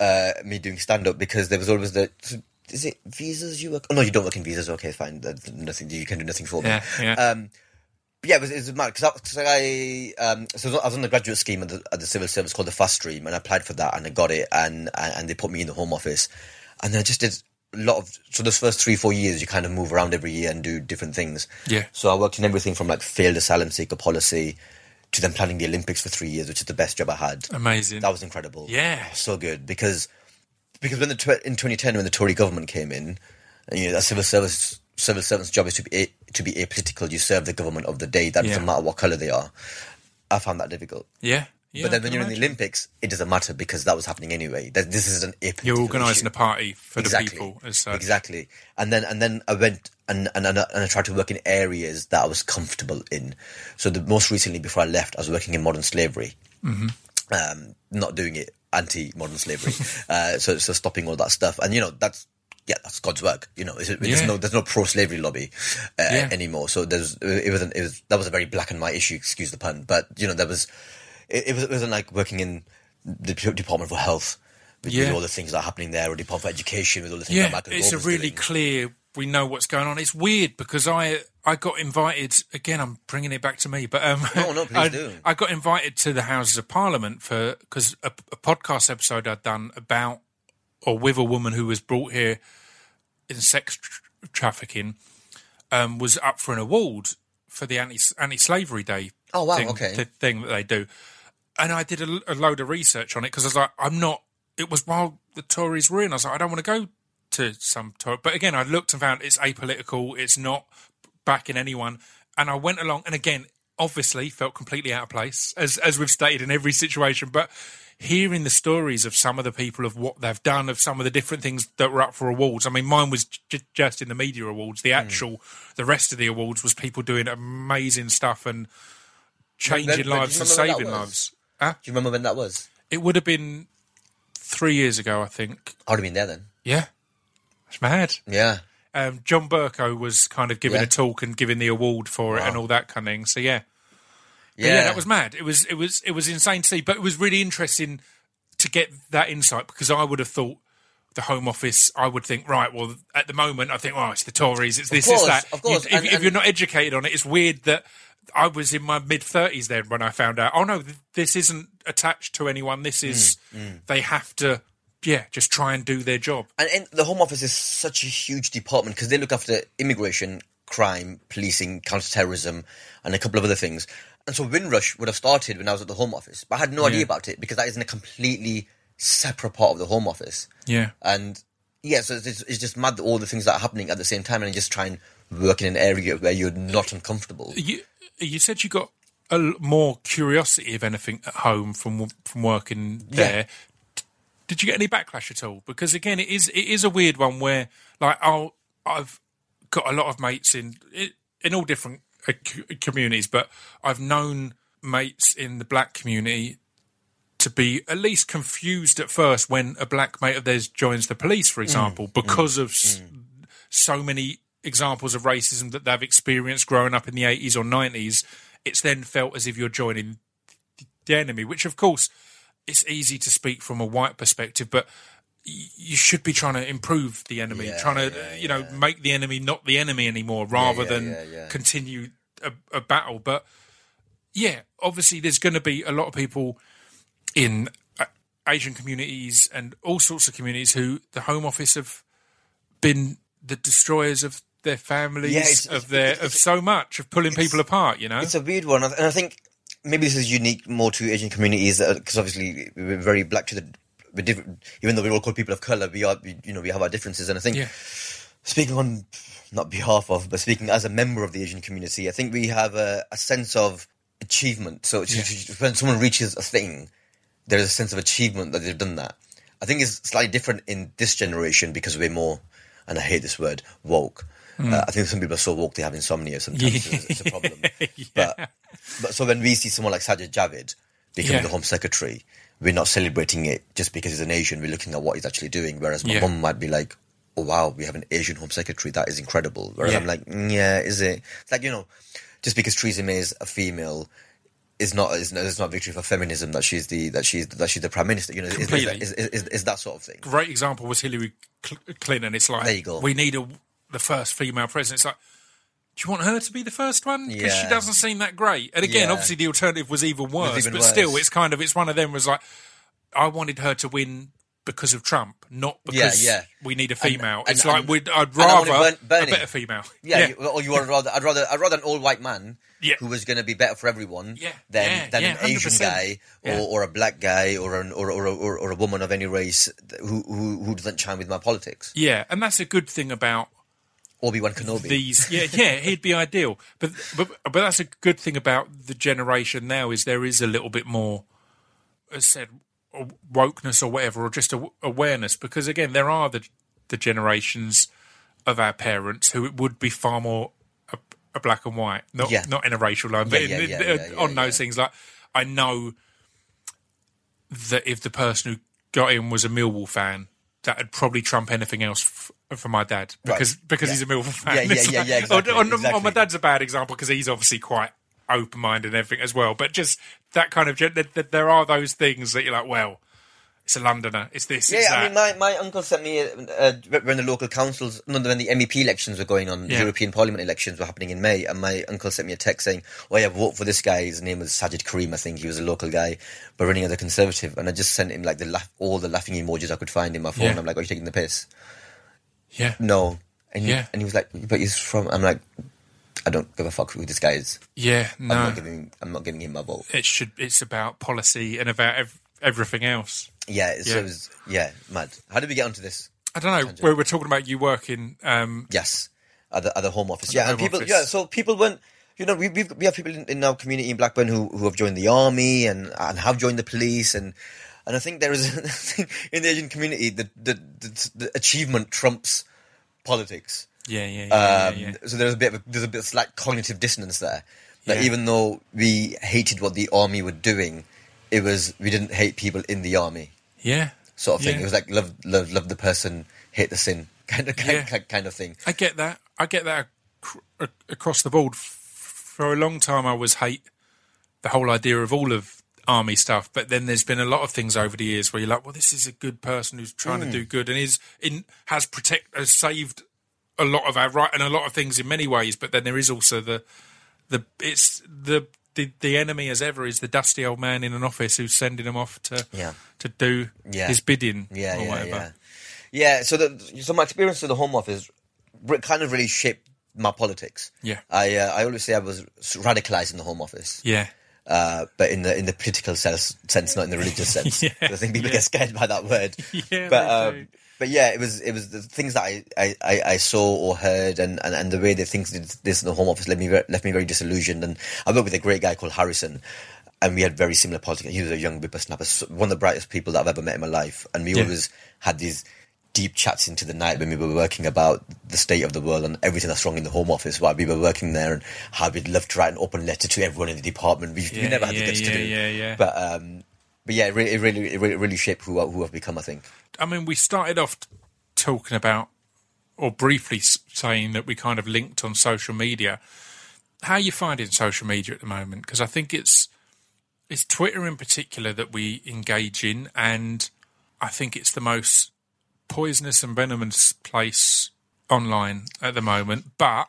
uh, me doing stand up because there was always the. Is it visas you work? Oh no, you don't work in visas. Okay, fine. That's nothing. You can do nothing for me. Yeah, yeah. Um, but yeah, it was, it was mad because I, 'cause I, um, so I was on the graduate scheme at the, at the civil service called the Fast Stream, and I applied for that and I got it, and, and they put me in the Home Office, and then I just did a lot of. So those first three four years, you kind of move around every year and do different things. Yeah. So I worked in everything from like failed asylum seeker policy to then planning the Olympics for three years, which is the best job I had. amazing. That was incredible. Yeah. so good because because when the tw- in 2010 when the Tory government came in, you know, a civil service civil servant's job is to be a, to be apolitical. You serve the government of the day. That Yeah. doesn't matter what color they are. I found that difficult. yeah, yeah. but then when you're in the. Olympics, it doesn't matter because that was happening anyway. This is an apolitical you're organising a party for exactly. the people. Exactly. And then and then I went and and, and, I, tried to work in areas that I was comfortable in. So the most recently before I left, I was working in modern slavery. Mm-hmm. Um, not doing it anti modern slavery. uh, so so stopping all that stuff. And you know that's yeah, that's God's work. You know, it's, there's Yeah. no there's no pro slavery lobby uh, Yeah. anymore. So there's it was it was that was a very black and white issue. Excuse the pun, but you know there was it, it was it wasn't like working in the Department for Health. With, with all the things that are happening there, or Department for Education, with all the things that Yeah, Michael it's a really doing. clear. We know what's going on. It's weird because I I got invited again. I'm bringing it back to me, but um, No, no, please I, do. I got invited to the Houses of Parliament for because a, a podcast episode I'd done about or with a woman who was brought here in sex tr- trafficking um, was up for an award for the anti anti slavery day. Oh, wow, thing, okay. th- thing that they do, and I did a, a load of research on it because I was like, I'm not. It was while the Tories were in. I was like, I don't want to go to some Tory. But again, I looked and found it's apolitical. It's not backing anyone. And I went along, and again, obviously felt completely out of place, as as we've stated in every situation. But hearing the stories of some of the people of what they've done, of some of the different things that were up for awards. I mean, mine was j- just in the media awards. The actual, the rest of the awards was people doing amazing stuff and changing do lives and remember when that saving lives. Huh? Do you remember when that was? It would have been three years ago, I think. I would have been there then. Yeah, it's mad. Yeah. Um, John Bercow was kind of giving Yeah. a talk and giving the award for it and all that kind of thing. So yeah, Yeah. yeah, that was mad. It was it was it was insane to see, but it was really interesting to get that insight because I would have thought the Home Office. I would think right. Well, at the moment, I think oh, it's the Tories. It's this, course, it's that. of course, You- if, and- if you're not educated on it, it's weird that. I was in my mid thirties then when I found out. Oh no, this isn't attached to anyone. This is Mm, they have to, yeah, just try and do their job. And, and the Home Office is such a huge department because they look after immigration, crime, policing, counterterrorism, and a couple of other things. And so Windrush would have started when I was at the Home Office, but I had no Yeah. idea about it because that is in a completely separate part of the Home Office. Yeah, And yeah, so it's, it's just mad that all the things that are happening at the same time and just try and work in an area where you're not uncomfortable. you you said you got a l- more curiosity, if anything, at home from from working there. D- Did you get any backlash at all? Because again, it is it is a weird one where like I'll I've got a lot of mates in in all different uh, communities, but I've known mates in the black community to be at least confused at first when a black mate of theirs joins the police, for mm. example, mm. because of s- mm. so many examples of racism that they've experienced growing up in the 80s or 90s. It's then felt as if you're joining the enemy, which of course it's easy to speak from a white perspective, but you should be trying to improve the enemy, Yeah, trying to, yeah, you know, make the enemy not the enemy anymore rather yeah, than yeah, yeah. continue a, a battle. But yeah, obviously there's going to be a lot of people in uh, Asian communities and all sorts of communities who the Home Office have been the destroyers of their families, Yeah, it's- of their it's- of so much, of pulling people apart. You know, It's a weird one, and I think maybe this is unique more to Asian communities uh, because obviously we're very black to the. We're different, even though we're all called people of color. We are, we, you know, we have our differences, and I think yeah, speaking on not behalf of, but speaking as a member of the Asian community, I think we have a, a sense of achievement. So it's- when someone reaches a thing, there is a sense of achievement that they've done that. I think it's slightly different in this generation because we're more, and I hate this word, woke. Uh, I think some people are so woke they have insomnia sometimes. It's, it's a problem. But but so when we see someone like Sajid Javid becoming Yeah. the Home Secretary, we're not celebrating it just because he's an Asian. We're looking at what he's actually doing. Whereas my Yeah. mum might be like, "Oh wow, we have an Asian Home Secretary. That is incredible." Whereas Yeah. I'm like, "Mm, "Yeah, is it?" It's like you know, just because Theresa May is a female. Is not is not, is not victory for feminism that she's the that she's that she's the prime minister. You know, is, is, Completely. is, is, is, is that sort of thing. Great example was Hillary Clinton. It's like There you go. we need a, the first female president. It's like, do you want her to be the first one? Because she doesn't seem that great. And again, Yeah. obviously, the alternative was even worse. even but worse. still, it's kind of it's one of them. Was like, I wanted her to win because of Trump, not because yeah. we need a female. and- it's and- like we'd, I'd and I wanted rather Bernie. a better female. Yeah, You, or you would rather I'd rather I'd rather an all white man Yeah. who was going to be better for everyone Yeah, than yeah, than yeah, an Asian 100%. guy or, Yeah. or a black guy or an or or, or, or a woman of any race who, who who doesn't chime with my politics. yeah, and that's a good thing about Obi Wan Kenobi. these yeah yeah he'd be ideal but but but that's a good thing about the generation now is there is a little bit more as said wokeness or whatever or just a, awareness because again there are the the generations of our parents who it would be far more a, a black and white not Yeah. not in a racial line but Yeah, in- yeah, in- yeah, uh, on those things like I know that if the person who got in was a Millwall fan that would probably trump anything else f- for my dad because because Yeah. he's a Millwall fan. Yeah, yeah, yeah, yeah, exactly, exactly. my dad's a bad example because he's obviously quite open minded and everything as well. But just that kind of gen- that, that there are those things that you're like, well, it's a Londoner, it's this, yeah, it's I mean, my, my uncle sent me uh, when the local councils, when the MEP elections were going on, the Yeah. European Parliament elections were happening in May, and my uncle sent me a text saying, "Oh yeah, vote for this guy." His name was Sajid Karim, I think he was a local guy, but running as a Conservative, and I just sent him like the laugh, all the laughing emojis I could find in my phone. Yeah. I'm like, "Are you taking the piss?" yeah, No, and he, Yeah. and he was like, "But he's from." I'm like, "I don't give a fuck who this guy is. yeah, no. I'm no, not giving. I'm not giving him my vote." it should. It's about policy and about ev- everything else. Yeah, Yeah. it was yeah, mad. How did we get onto this? I don't know. We were talking about you working. Um, Yes, at the, at the Home Office. Yeah, and people. Office. Yeah, so people went. You know, we we've, we have people in, in our community in Blackburn who who have joined the army and and have joined the police and. And I think there is in the Asian community the the, the, the achievement trumps politics. yeah, yeah, yeah, Um, yeah, yeah. So there's a bit of a, there's a bit of slight cognitive dissonance there. That even though we hated what the army were doing, it was we didn't hate people in the army yeah. sort of thing. Yeah. It was like love love love the person, hate the sin kind of kind, Yeah. kind, of thing. I get that. I get that ac- ac- across the board. For a long time, I was hate the whole idea of all of army stuff. But then there's been a lot of things over the years where you're like, well, this is a good person who's trying Hmm. to do good and is in has protect has saved a lot of our right and a lot of things in many ways. But then there is also the the it's the the, the enemy as ever is the dusty old man in an office who's sending them off to Yeah. to do Yeah. his bidding Yeah, or yeah, whatever. yeah. Yeah, so the, so my experience with the Home Office kind of really shaped my politics. Yeah. I uh, I always say I was radicalized in the Home Office. Yeah. Uh, but in the in the political sense, sense, not in the religious sense. Yeah, I think people yeah. get scared by that word. Yeah, but um. But yeah, it was it was the things that I, I, I, saw or heard, and, and, and the way they think did this in the Home Office left me left me very disillusioned. And I worked with a great guy called Harrison, and we had very similar politics. He was a young whippersnapper, one of the brightest people that I've ever met in my life, and we Yeah. always had these deep chats into the night when we were working about the state of the world and everything that's wrong in the Home Office while we were working there, and how we'd love to write an open letter to everyone in the department. We, we Yeah, never had yeah, the guts yeah, to do, yeah, yeah. but um, but yeah, it really, it really, it really, really shaped who who I've become. I think. I mean, we started off talking about, or briefly saying that we kind of linked on social media. How are you finding social media at the moment? Because I think it's it's Twitter in particular that we engage in, and I think it's the most poisonous and venomous place online at the moment. But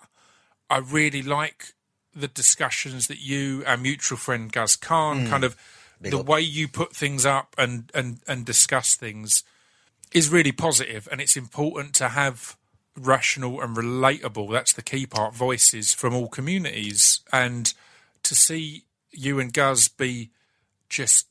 I really like the discussions that you, our mutual friend Guz Khan, hmm. kind of the up. way you put things up and, and, and discuss things is really positive, and it's important to have rational and relatable. That's the key part. Voices from all communities, and to see you and Guz be just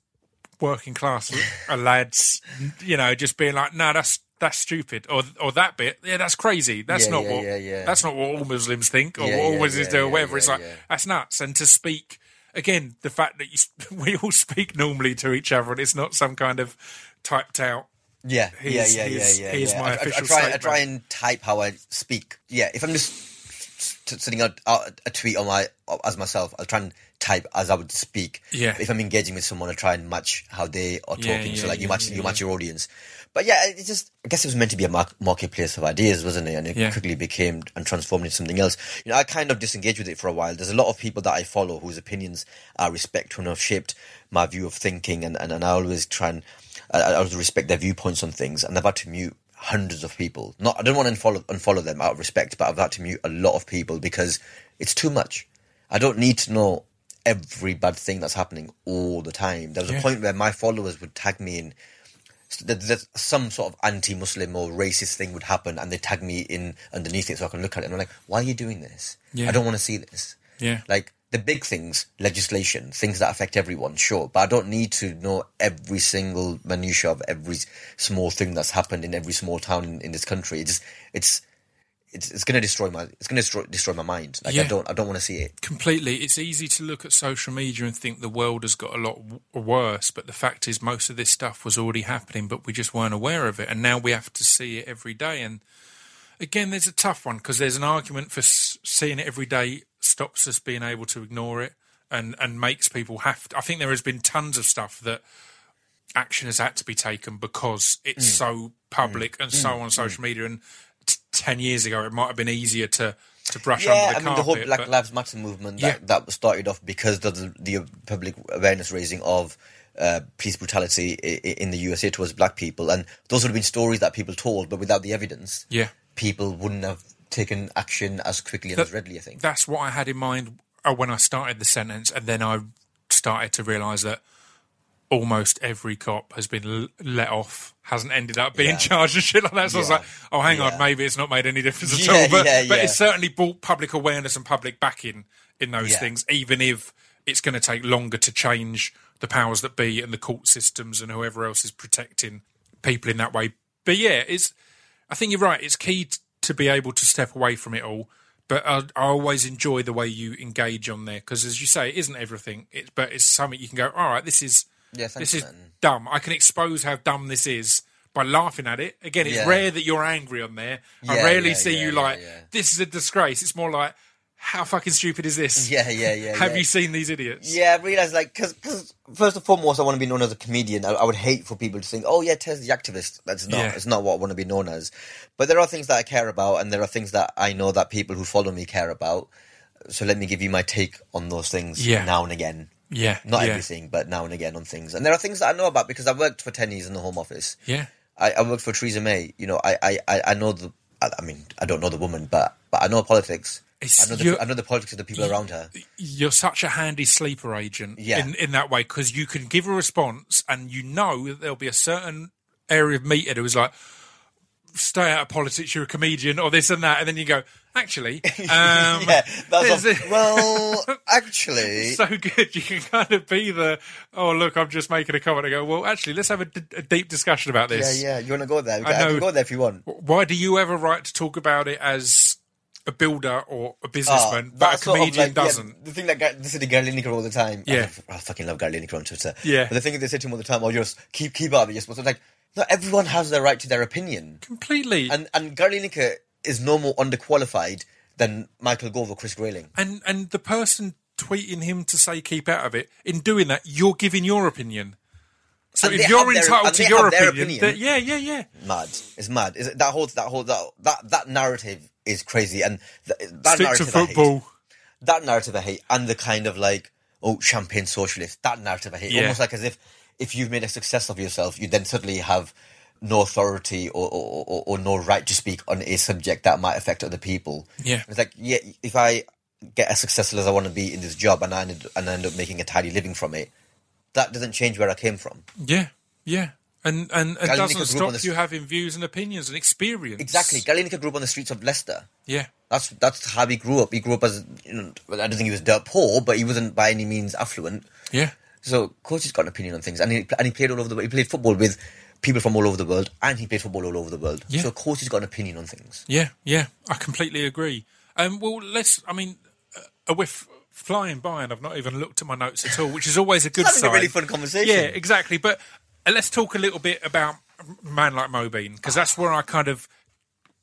working class lads, you know, just being like, no, that's that's stupid, or or that bit, yeah, that's crazy. That's Yeah, not yeah, what yeah, that's not what all Muslims think, or what all Muslims do, or whatever. it's like that's nuts. And to speak again, the fact that you we all speak normally to each other, and it's not some kind of typed out. Yeah, Here's- yeah, yeah, yeah, yeah. here's yeah. my I, official I try, I try and type how I speak. Yeah, if I'm just sitting out, a tweet on my as myself, I'll try and type as I would speak. Yeah. If I'm engaging with someone, I try and match how they are talking. yeah, so like you match yeah, you match yeah. your audience. But yeah, it just I guess it was meant to be a mar- marketplace of ideas, wasn't it? And it Yeah. quickly became and transformed into something else. You know, I kind of disengaged with it for a while. There's a lot of people that I follow whose opinions I respect and have shaped my view of thinking, and, and, and I always try and I, I always respect their viewpoints on things. And I've had to mute hundreds of people. Not I don't want to unfollow unfollow them out of respect, but I've had to mute a lot of people because it's too much. I don't need to know every bad thing that's happening all the time. There was Yeah. a point where my followers would tag me in that that some sort of anti-Muslim or racist thing would happen, and they tag me in underneath it so I can look at it. And I'm like, why are you doing this? Yeah. I don't want to see this. Yeah. Like the big things, legislation, things that affect everyone, sure, but I don't need to know every single minutia of every small thing that's happened in every small town in, in this country. It's it's it's, it's going to destroy my it's going to destroy, destroy my mind. Like Yeah. I don't I don't want to see it. Completely. It's easy to look at social media and think the world has got a lot w- worse, but the fact is, most of this stuff was already happening, but we just weren't aware of it. And now we have to see it every day. And again, there's a tough one because there's an argument for s- seeing it every day stops us being able to ignore it and, and makes people have to. I think there has been tons of stuff that action has had to be taken because it's Mm. so public mm. and so mm. on mm. social media. And 10 years ago, it might have been easier to, to brush Yeah, under I the mean carpet. the whole Black but- Lives Matter movement Yeah. that, that started off because of the, the public awareness raising of uh, police brutality i- i- in the USA towards black people, and those would have been stories that people told, but without the evidence, Yeah. people wouldn't have taken action as quickly and That- as readily. I think. That's what I had in mind uh, when I started the sentence, and then I started to realise that almost every cop has been l- let off, hasn't ended up being Yeah. charged and shit like that. So I was like, oh, hang on, maybe it's not made any difference at Yeah, all. But, yeah, but yeah. it's certainly brought public awareness and public backing in those Yeah. things, even if it's going to take longer to change the powers that be and the court systems and whoever else is protecting people in that way. But yeah, it's. I think you're right. It's key t- to be able to step away from it all. But I, I always enjoy the way you engage on there because, as you say, it isn't everything. It's but it's something you can go. All right, this is Yeah, this is man." dumb. I can expose how dumb this is by laughing at it. Again, it's Yeah. rare that you're angry on there. I Yeah, rarely yeah, see you like this is a disgrace. It's more like how fucking stupid is this? Yeah, yeah, yeah. Have you seen these idiots? Yeah, I realised like because first and foremost, I want to be known as a comedian. I, I would hate for people to think, "Oh yeah, Tez the activist." That's not. It's not what I want to be known as. But there are things that I care about, and there are things that I know that people who follow me care about. So let me give you my take on those things Yeah. now and again. Yeah, Not yeah. everything, but now and again on things. And there are things that I know about because I worked for ten years in the Home Office. Yeah, I, I worked for Theresa May. You know, I, I, I, know the. I, I mean, I don't know the woman, but but I know politics. I know the, I know the politics of the people around her. you're such a handy sleeper agent Yeah. in, in that way because you can give a response and you know that there'll be a certain area of meter was like, stay out of politics, you're a comedian, or this and that. And then you go, actually, um, yeah, that's a, well, actually, so good. You can kind of be the, oh, look, I'm just making a comment I go, well, actually, let's have a, d- a deep discussion about this. yeah. Yeah. You want to go there? I I know. can go there if you want. Why do you ever write to talk about it as a builder or a businessman, but a that sort of, comedian like, doesn't? the thing that Gar- they say to Gary Lineker all the time. Yeah. love- I fucking love Gary Lineker on Twitter. Yeah. But the thing that they say to him all the time, oh, just keep keep it. You're supposed to like. No, everyone has the right to their opinion, Completely. and and Gary Lineker is no more underqualified than Michael Gove or Chris Grayling. and and the person tweeting him to say keep out of it in doing that you're giving your opinion so And if you're have their- entitled to your opinion, opinion. yeah yeah yeah Mad. It's mad. Is it, that whole that whole that that, that narrative is crazy, and th- that stick narrative I hate. that narrative I hate, and the kind of like, oh, champagne socialist, that narrative I hate. Yeah. Almost like as if if you've made a success of yourself, you then suddenly have no authority or, or, or, or no right to speak on a subject that might affect other people. Yeah. It's like, yeah, if I get as successful as I want to be in this job and I end, and I end up making a tidy living from it, that doesn't change where I came from. yeah yeah and and it doesn't Lineker grew up on stop the- you having views and opinions and experience Exactly. Lineker grew up on the streets of Leicester. yeah That's that's how he grew up. He grew up as you know. I don't think he was dirt poor, but he wasn't by any means affluent. yeah So, of course, he's got an opinion on things, and he and he played all over the. He played football with people from all over the world, and he played football all over the world. Yeah. So of course he's got an opinion on things. Yeah, yeah, I completely agree. Um, well, let's. I mean, uh, we're f- flying by, and I've not even looked at my notes at all, which is always a good Having sign. a really fun conversation. Yeah, exactly. But uh, let's talk a little bit about a man like Mobeen because that's where I kind of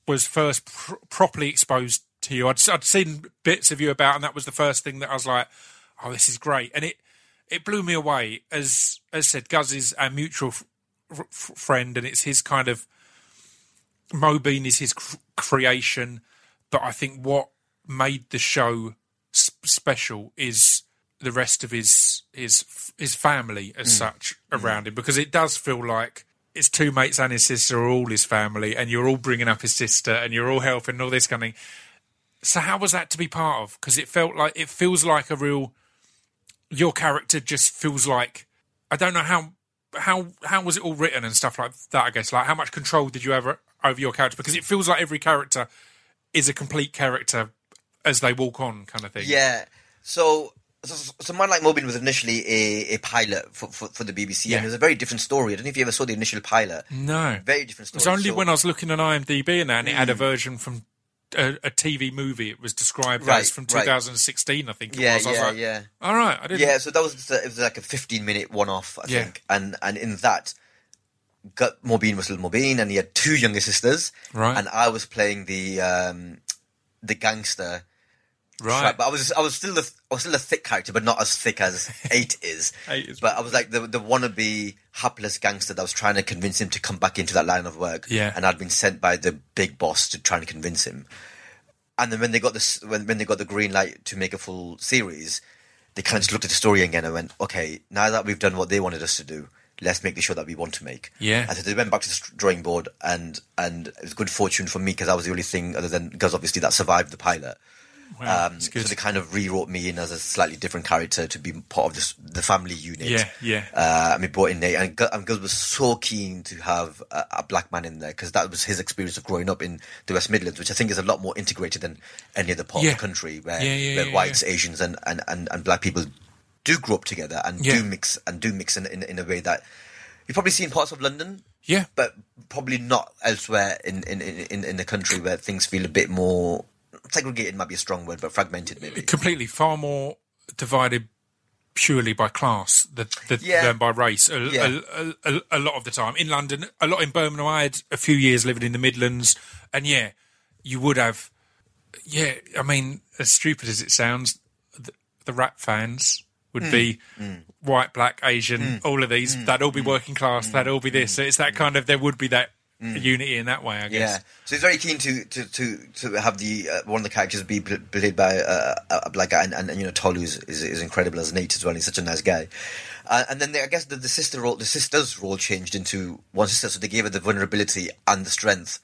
was first pr- properly exposed to you. I'd, I'd seen bits of you about, and that was the first thing that I was like, "Oh, this is great," and it it blew me away. As as said, Guz is our mutual f- f- friend, and it's his kind of Mobeen is his cr- creation. But I think what made the show s- special is the rest of his his his family as mm. such around him because it does feel like his two mates and his sister are all his family and you're all bringing up his sister and you're all helping and all this kind of thing. So how was that to be part of? Because it felt like it feels like a real. Your character just feels like I don't know how how how was it all written and stuff like that. I guess like how much control did you ever over your character? Because it feels like every character is a complete character as they walk on, kind of thing. Yeah. So, so, so Man Like Mobeen was initially a, a pilot for, for, for the BBC, Yeah. and it was a very different story. I don't know if you ever saw the initial pilot. No, Very different story. It was only So- when I was looking on IMDb and that, and it had a mm. version from a, a TV movie. It was described Right, as from right. 2016, I think. It Yeah, was. I was yeah, like, yeah. All right, I didn't. Yeah, so that was just a, it was like a fifteen minute one off, I Yeah. think, and and in that, got Mobeen was little Mobeen, and he had two younger sisters, Right. And I was playing the um, the gangster, right. But I was I was still the I was still a thick character, but not as thick as Eight is. Eight is- but I was like the the wannabe hapless gangster that was trying to convince him to come back into that line of work. Yeah. and I'd been sent by the big boss to try and convince him. And then when they got this, when when they got the green light to make a full series, they kind of just looked at the story again and went, "Okay, now that we've done what they wanted us to do, let's make the show that we want to make." Yeah. And so they went back to the drawing board, and and it was good fortune for me because I was the only thing other than Guz, obviously, that survived the pilot. Wow, Um, so they kind of rewrote me in as a slightly different character to be part of this, the family unit. Yeah, yeah. Uh, and we brought in Nate, and Guz, and Guz was so keen to have a, a black man in there because that was his experience of growing up in the West Midlands, which I think is a lot more integrated than any other part Yeah. of the country, where, Yeah, where whites, Asians, and, and, and, and black people do grow up together and do mix and do mix in, in in a way that you've probably seen parts of London, yeah. but probably not elsewhere in, in, in, in, in the country where things feel a bit more segregated might be a strong word, but fragmented maybe. completely. Far more divided purely by class Yeah. than by race a, Yeah. a, a, a lot of the time. In london a lot in birmingham. I had a few years living in the midlands and yeah you would have yeah i mean as stupid as it sounds the, the rap fans would hmm. be hmm. white black asian hmm. all of these. That'd all be working class. That'd all be this. So it's that kind of there would be that unity in that way i guess Yeah, so he's very keen to to to, to have the uh, one of the characters be played by uh, a black guy, and, and, and you know Tolu is, is is incredible as Nate as well. He's such a nice guy. Uh, and then they, I guess the, the sister role, the sister's role changed into one sister, so they gave her the vulnerability and the strength,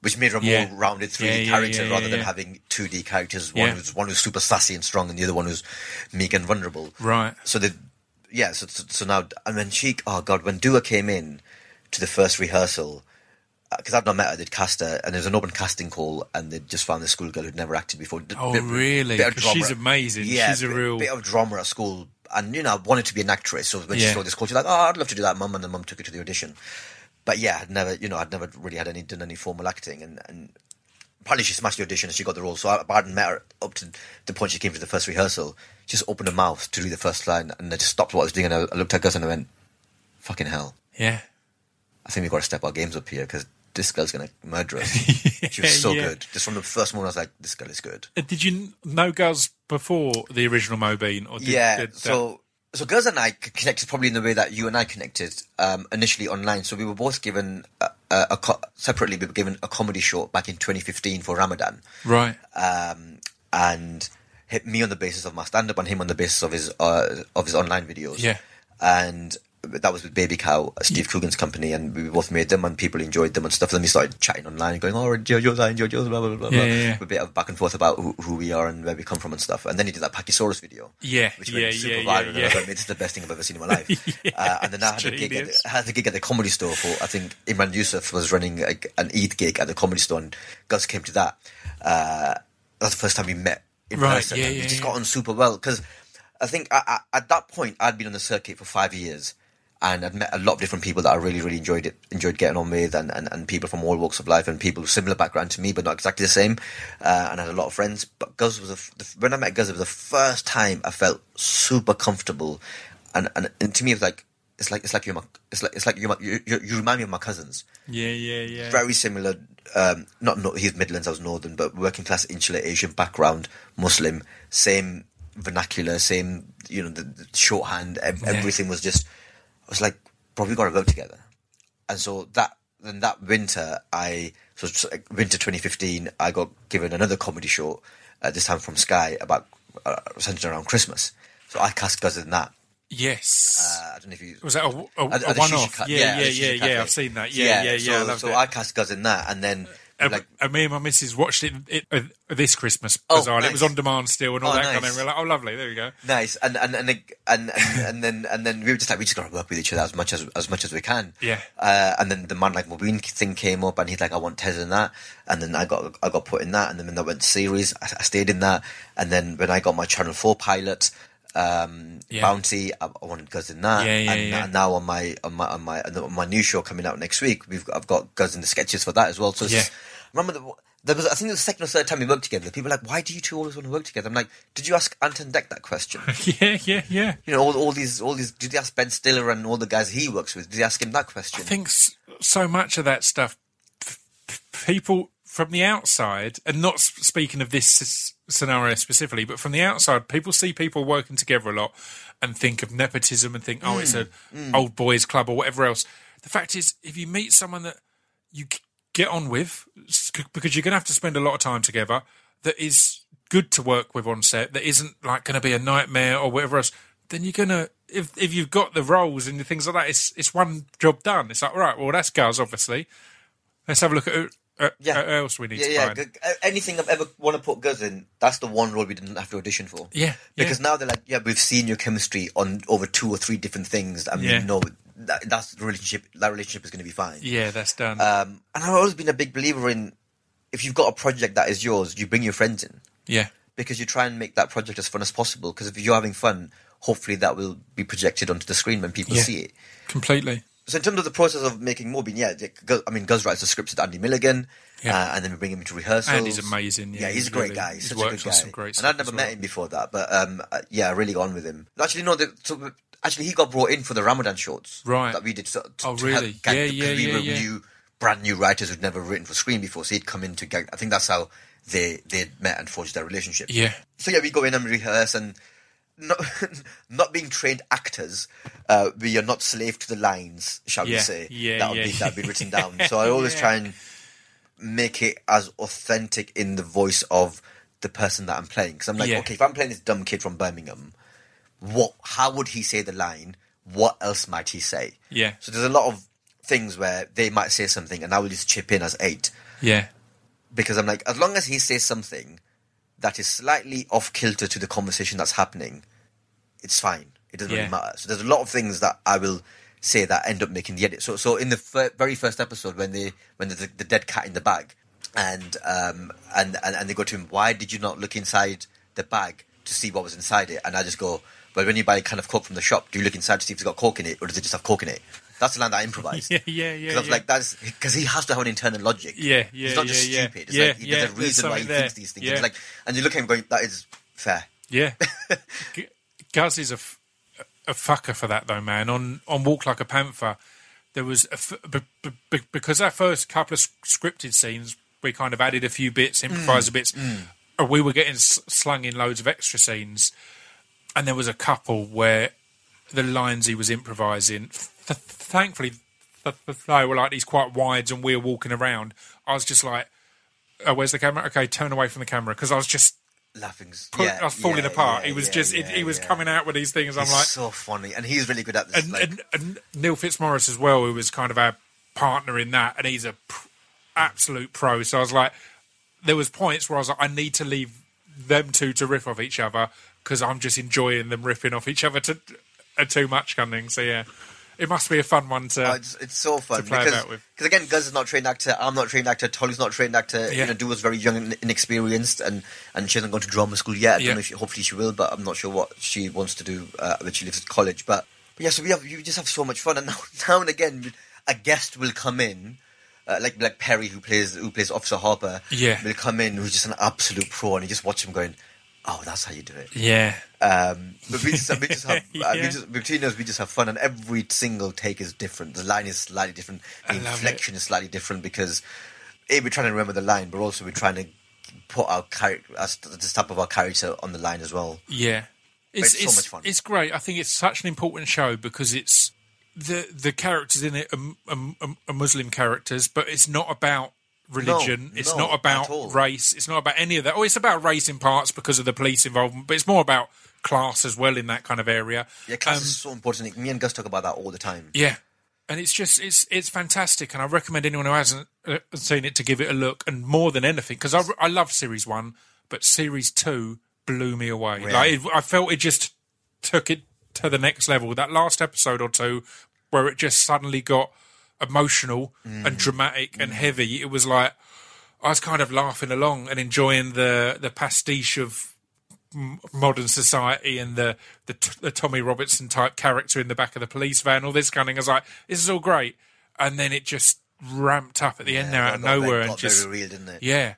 which made her a Yeah. more rounded 3D Yeah, character yeah, rather than having 2D characters. One who's one who's super sassy and strong, and the other one who's meek and vulnerable. Right. So the yeah, so, so so now and when she oh god, when Dua came in to the first rehearsal Uh, because I'd not met her, they'd cast her, and there was an open casting call, and they'd just found this schoolgirl who'd never acted before. Oh, Bit- really? bit she's amazing. Yeah, She's a bit, real- bit of drama at school, and you know, I wanted to be an actress. So when Yeah. she saw this call, she's like, "Oh, I'd love to do that, mum," and the mum took her to the audition. But yeah, I'd never, you know, I'd never really had any done any formal acting, and and apparently she smashed the audition and she got the role. So I, I hadn't met her up to the point she came to the first rehearsal. She just opened her mouth to read the first line, and I just stopped what I was doing, and I, I looked at Guz and I went, "Fucking hell." yeah I think we've got to step our games up here because this girl's to murder us. she was so Yeah. good. Just from the first moment, I was like, this girl is good. Uh, Did you know Guz before the original Mobeen? Or did, yeah. did so, so Guz and I connected probably in the way that you and I connected um, initially online. So we were both given a, a, a co- separately. We were given a comedy show back in 2015 for Ramadan, right. um, and hit me on the basis of my stand-up and him on the basis of his uh, of his online videos. Yeah. and that was with Baby Cow, Steve Coogan's company, and we both made them, and people enjoyed them and stuff. Then we started chatting online, going, "Oh, JoJo's, I enjoy JoJo's, blah blah blah blah." Yeah, yeah, yeah. A bit of back and forth about who, who we are and where we come from and stuff. And then he did that Pachysaurus video, Yeah, which yeah, went super yeah, viral. yeah, and I yeah. was like, "This is the best thing I've ever seen in my life." uh, and then I had a gig. At. I had a gig at the comedy store for. I think Imran Yusuf was running a, an Eid gig at the comedy store, and Gus came to that. Uh, that's the first time we met in Right, person. yeah, and we just yeah. got on super well because I think I, I, at that point I'd been on the circuit for five years. And I'd met a lot of different people that I really, really enjoyed it, enjoyed getting on with, and, and, and people from all walks of life, and people with similar background to me, but not exactly the same. Uh, and I had a lot of friends. But Guz was the, the, when I met Guz, it was the first time I felt super comfortable, and and, and to me, it was like it's like it's like you're my, it's like it's like you're my, you, you you remind me of my cousins Yeah, yeah, yeah. very similar. Um, not no, he's Midlands, I was Northern, but working class, insular Asian background, Muslim, same vernacular, same you know the, the shorthand. ev- Yeah. Everything was just. Was like, probably got to go together. And so that then that winter, I so winter 2015, I got given another comedy show, uh, this time from Sky about uh, centered around Christmas. So I cast Guz in that. Yes. Uh, I don't know if you was that a, a, a one Sushi off? Ca- Yeah, at yeah, yeah, yeah. I've seen that. Yeah, yeah, yeah. So, I so. I cast Guz in that, and then And, like and me and my missus watched it, it uh, this Christmas Oh, bizarrely. It was on demand still and all Oh, that kind of. We're like, oh, lovely. There you go. Nice, and and and and and, and then and then we were just like we just got to work with each other as much as as much as we can. Yeah. Uh, and then the man like Mobeen thing came up, and he's like, I want Tez in that, and then I got I got put in that, and then when that went to series, I, I stayed in that, and then when I got my Channel Four pilot. Um, Yeah. Bounty, I, I wanted Guz in that, Yeah, yeah, and, yeah. and now on my on my on my on my new show coming out next week, we've I've got Guz in the sketches for that as well. So Yeah. Remember the, there was I think it was the second or third time we worked together. People were like, why do you two always want to work together? I'm like, did you ask Ant and Dec that question? yeah, yeah, yeah. you know, all, all these, all these. Did you ask Ben Stiller and all the guys he works with? Did you ask him that question? I think so much of that stuff, people from the outside, and not speaking of this scenario specifically, but from the outside, people see people working together a lot and think of nepotism and think, oh, it's hmm, a hmm. old boys club or whatever else. The fact is, if you meet someone that you get on with, because you're going to have to spend a lot of time together, that is good to work with on set, that isn't like going to be a nightmare or whatever else, then you're going to. If, if you've got the roles and the things like that, it's it's one job done. It's like right, well that's Guz obviously. Let's have a look at, at, Yeah. at else we need yeah, to yeah. g- uh, Anything I've ever want to put Guz in, that's the one role we didn't have to audition for. Yeah, Because yeah. now they're like, yeah, we've seen your chemistry on over two or three different things. I mean, Yeah. no, that, that's the relationship. That relationship is going to be fine. Yeah, that's done. Um, and I've always been a big believer in if you've got a project that is yours, you bring your friends in. yeah, because you try and make that project as fun as possible. Because if you're having fun, hopefully that will be projected onto the screen when people Yeah. see it. completely. So in terms of the process of making Mobeen, yeah, I mean, Guz writes the scripts with Andy Milligan, Yeah. uh, and then we bring him into rehearsals. he's amazing, yeah, Yeah, he's, he's a great really- guy. He's, he's such a good guy. great and I'd never as met well. him before that, but um, uh, yeah, I really got on with him. Actually, no, the, so actually he got brought in for the Ramadan shorts, Right. That we did. So, to, Oh, to really? help Yeah, the- yeah, yeah, were yeah. new, brand new writers who'd never written for screen before, so he'd come in to gag. I think that's how they they met and forged their relationship. Yeah, So yeah, we go in and rehearse, and not not being trained actors, uh, we are not slave to the lines, shall we say? yeah, that would yeah. be that would be written down. So I always Yeah. try and make it as authentic in the voice of the person that I'm playing. Because I'm like, Yeah. okay, if I'm playing this dumb kid from Birmingham, what? How would he say the line? What else might he say? yeah, So there's a lot of things where they might say something, and I will just chip in as eight yeah, because I'm like, as long as he says something that is slightly off kilter to the conversation that's happening, it's fine. It doesn't Yeah. really matter. So there's a lot of things that I will say that end up making the edit. So so in the fir- very first episode when they when there's the, the dead cat in the bag, and um and, and and they go to him, why did you not look inside the bag to see what was inside it? And I just go, well, when you buy a can of coke from the shop, do you look inside to see if it's got coke in it, or does it just have coke in it? That's the line that I improvised. yeah, yeah, yeah. Because I was yeah. like, that's because he has to have an internal logic. Yeah, yeah, He's not just yeah, stupid. It's Yeah, like yeah, there's a reason why he something thinks these things. Like, and you look at him going, that is fair. Yeah. G- Guz is a, f- a fucker for that, though, man. On on Walk Like a Panther, there was a f- b- b- b- because our first couple of scripted scenes, we kind of added a few bits, improvised mm. bits, and we were getting s- slung in loads of extra scenes. And there was a couple where the lines he was improvising, th- thankfully, th- th- they were like these quite wides, and we were walking around. I was just like, oh, "Where's the camera? Okay, turn away from the camera," because I was just Laughing. put, yeah, I falling yeah, apart. yeah, he was just, it, he was coming out with these things. I'm He's like, so funny, and he's really good at this. and, like, and, and Neil Fitzmaurice as well, who was kind of our partner in that, and he's a pr- absolute pro. So I was like, there was points where I was like, I need to leave them two to riff off each other because I'm just enjoying them riffing off each other to uh, too much, kind of thing. So yeah, it must be a fun one to. Oh, it's, it's so fun play because because again, Guz is not a trained actor. I'm not a trained actor. Tolu's not a trained actor. Yeah. You know, Dua was very young and inexperienced, and and she hasn't gone to drama school yet. I Yeah. don't know if she, hopefully she will, but I'm not sure what she wants to do uh, when she leaves college. But Yeah, so we have you just have so much fun, and now, now and again, a guest will come in, uh, like like Perry, who plays who plays Officer Harper. Yeah. will come in who's just an absolute pro, and you just watch him going, "Oh, that's how you do it." Yeah. Um, but we just, we just have uh, Yeah. we just, between us, we just have fun, and every single take is different. The line is slightly different. The I inflection is slightly different because a we're trying to remember the line, but also we're trying to put our character, the top of our character on the line as well. Yeah, it's, It's so much fun. It's great. I think it's such an important show because it's the the characters in it are, are, are- are Muslim characters, but it's not about religion. it's no, not about race. It's not about any of that. Oh, it's about race in parts because of the police involvement, but it's more about class as well in that kind of area. Yeah, class Um, is so important. Me and Guz talk about that all the time. Yeah, and it's just it's it's fantastic, and I recommend anyone who hasn't uh, seen it to give it a look. And more than anything, because I I love series one, but series two blew me away. Yeah. Like it, I felt it just took it to the next level. That last episode or two, where it just suddenly got emotional Mm. and dramatic and heavy. It was like I was kind of laughing along and enjoying the the pastiche of m- modern society and the, the the Tommy Robinson type character in the back of the police van, all this kind of thing. I was like, this is all great, and then it just ramped up at the end there out of nowhere and just very real, didn't it? yeah,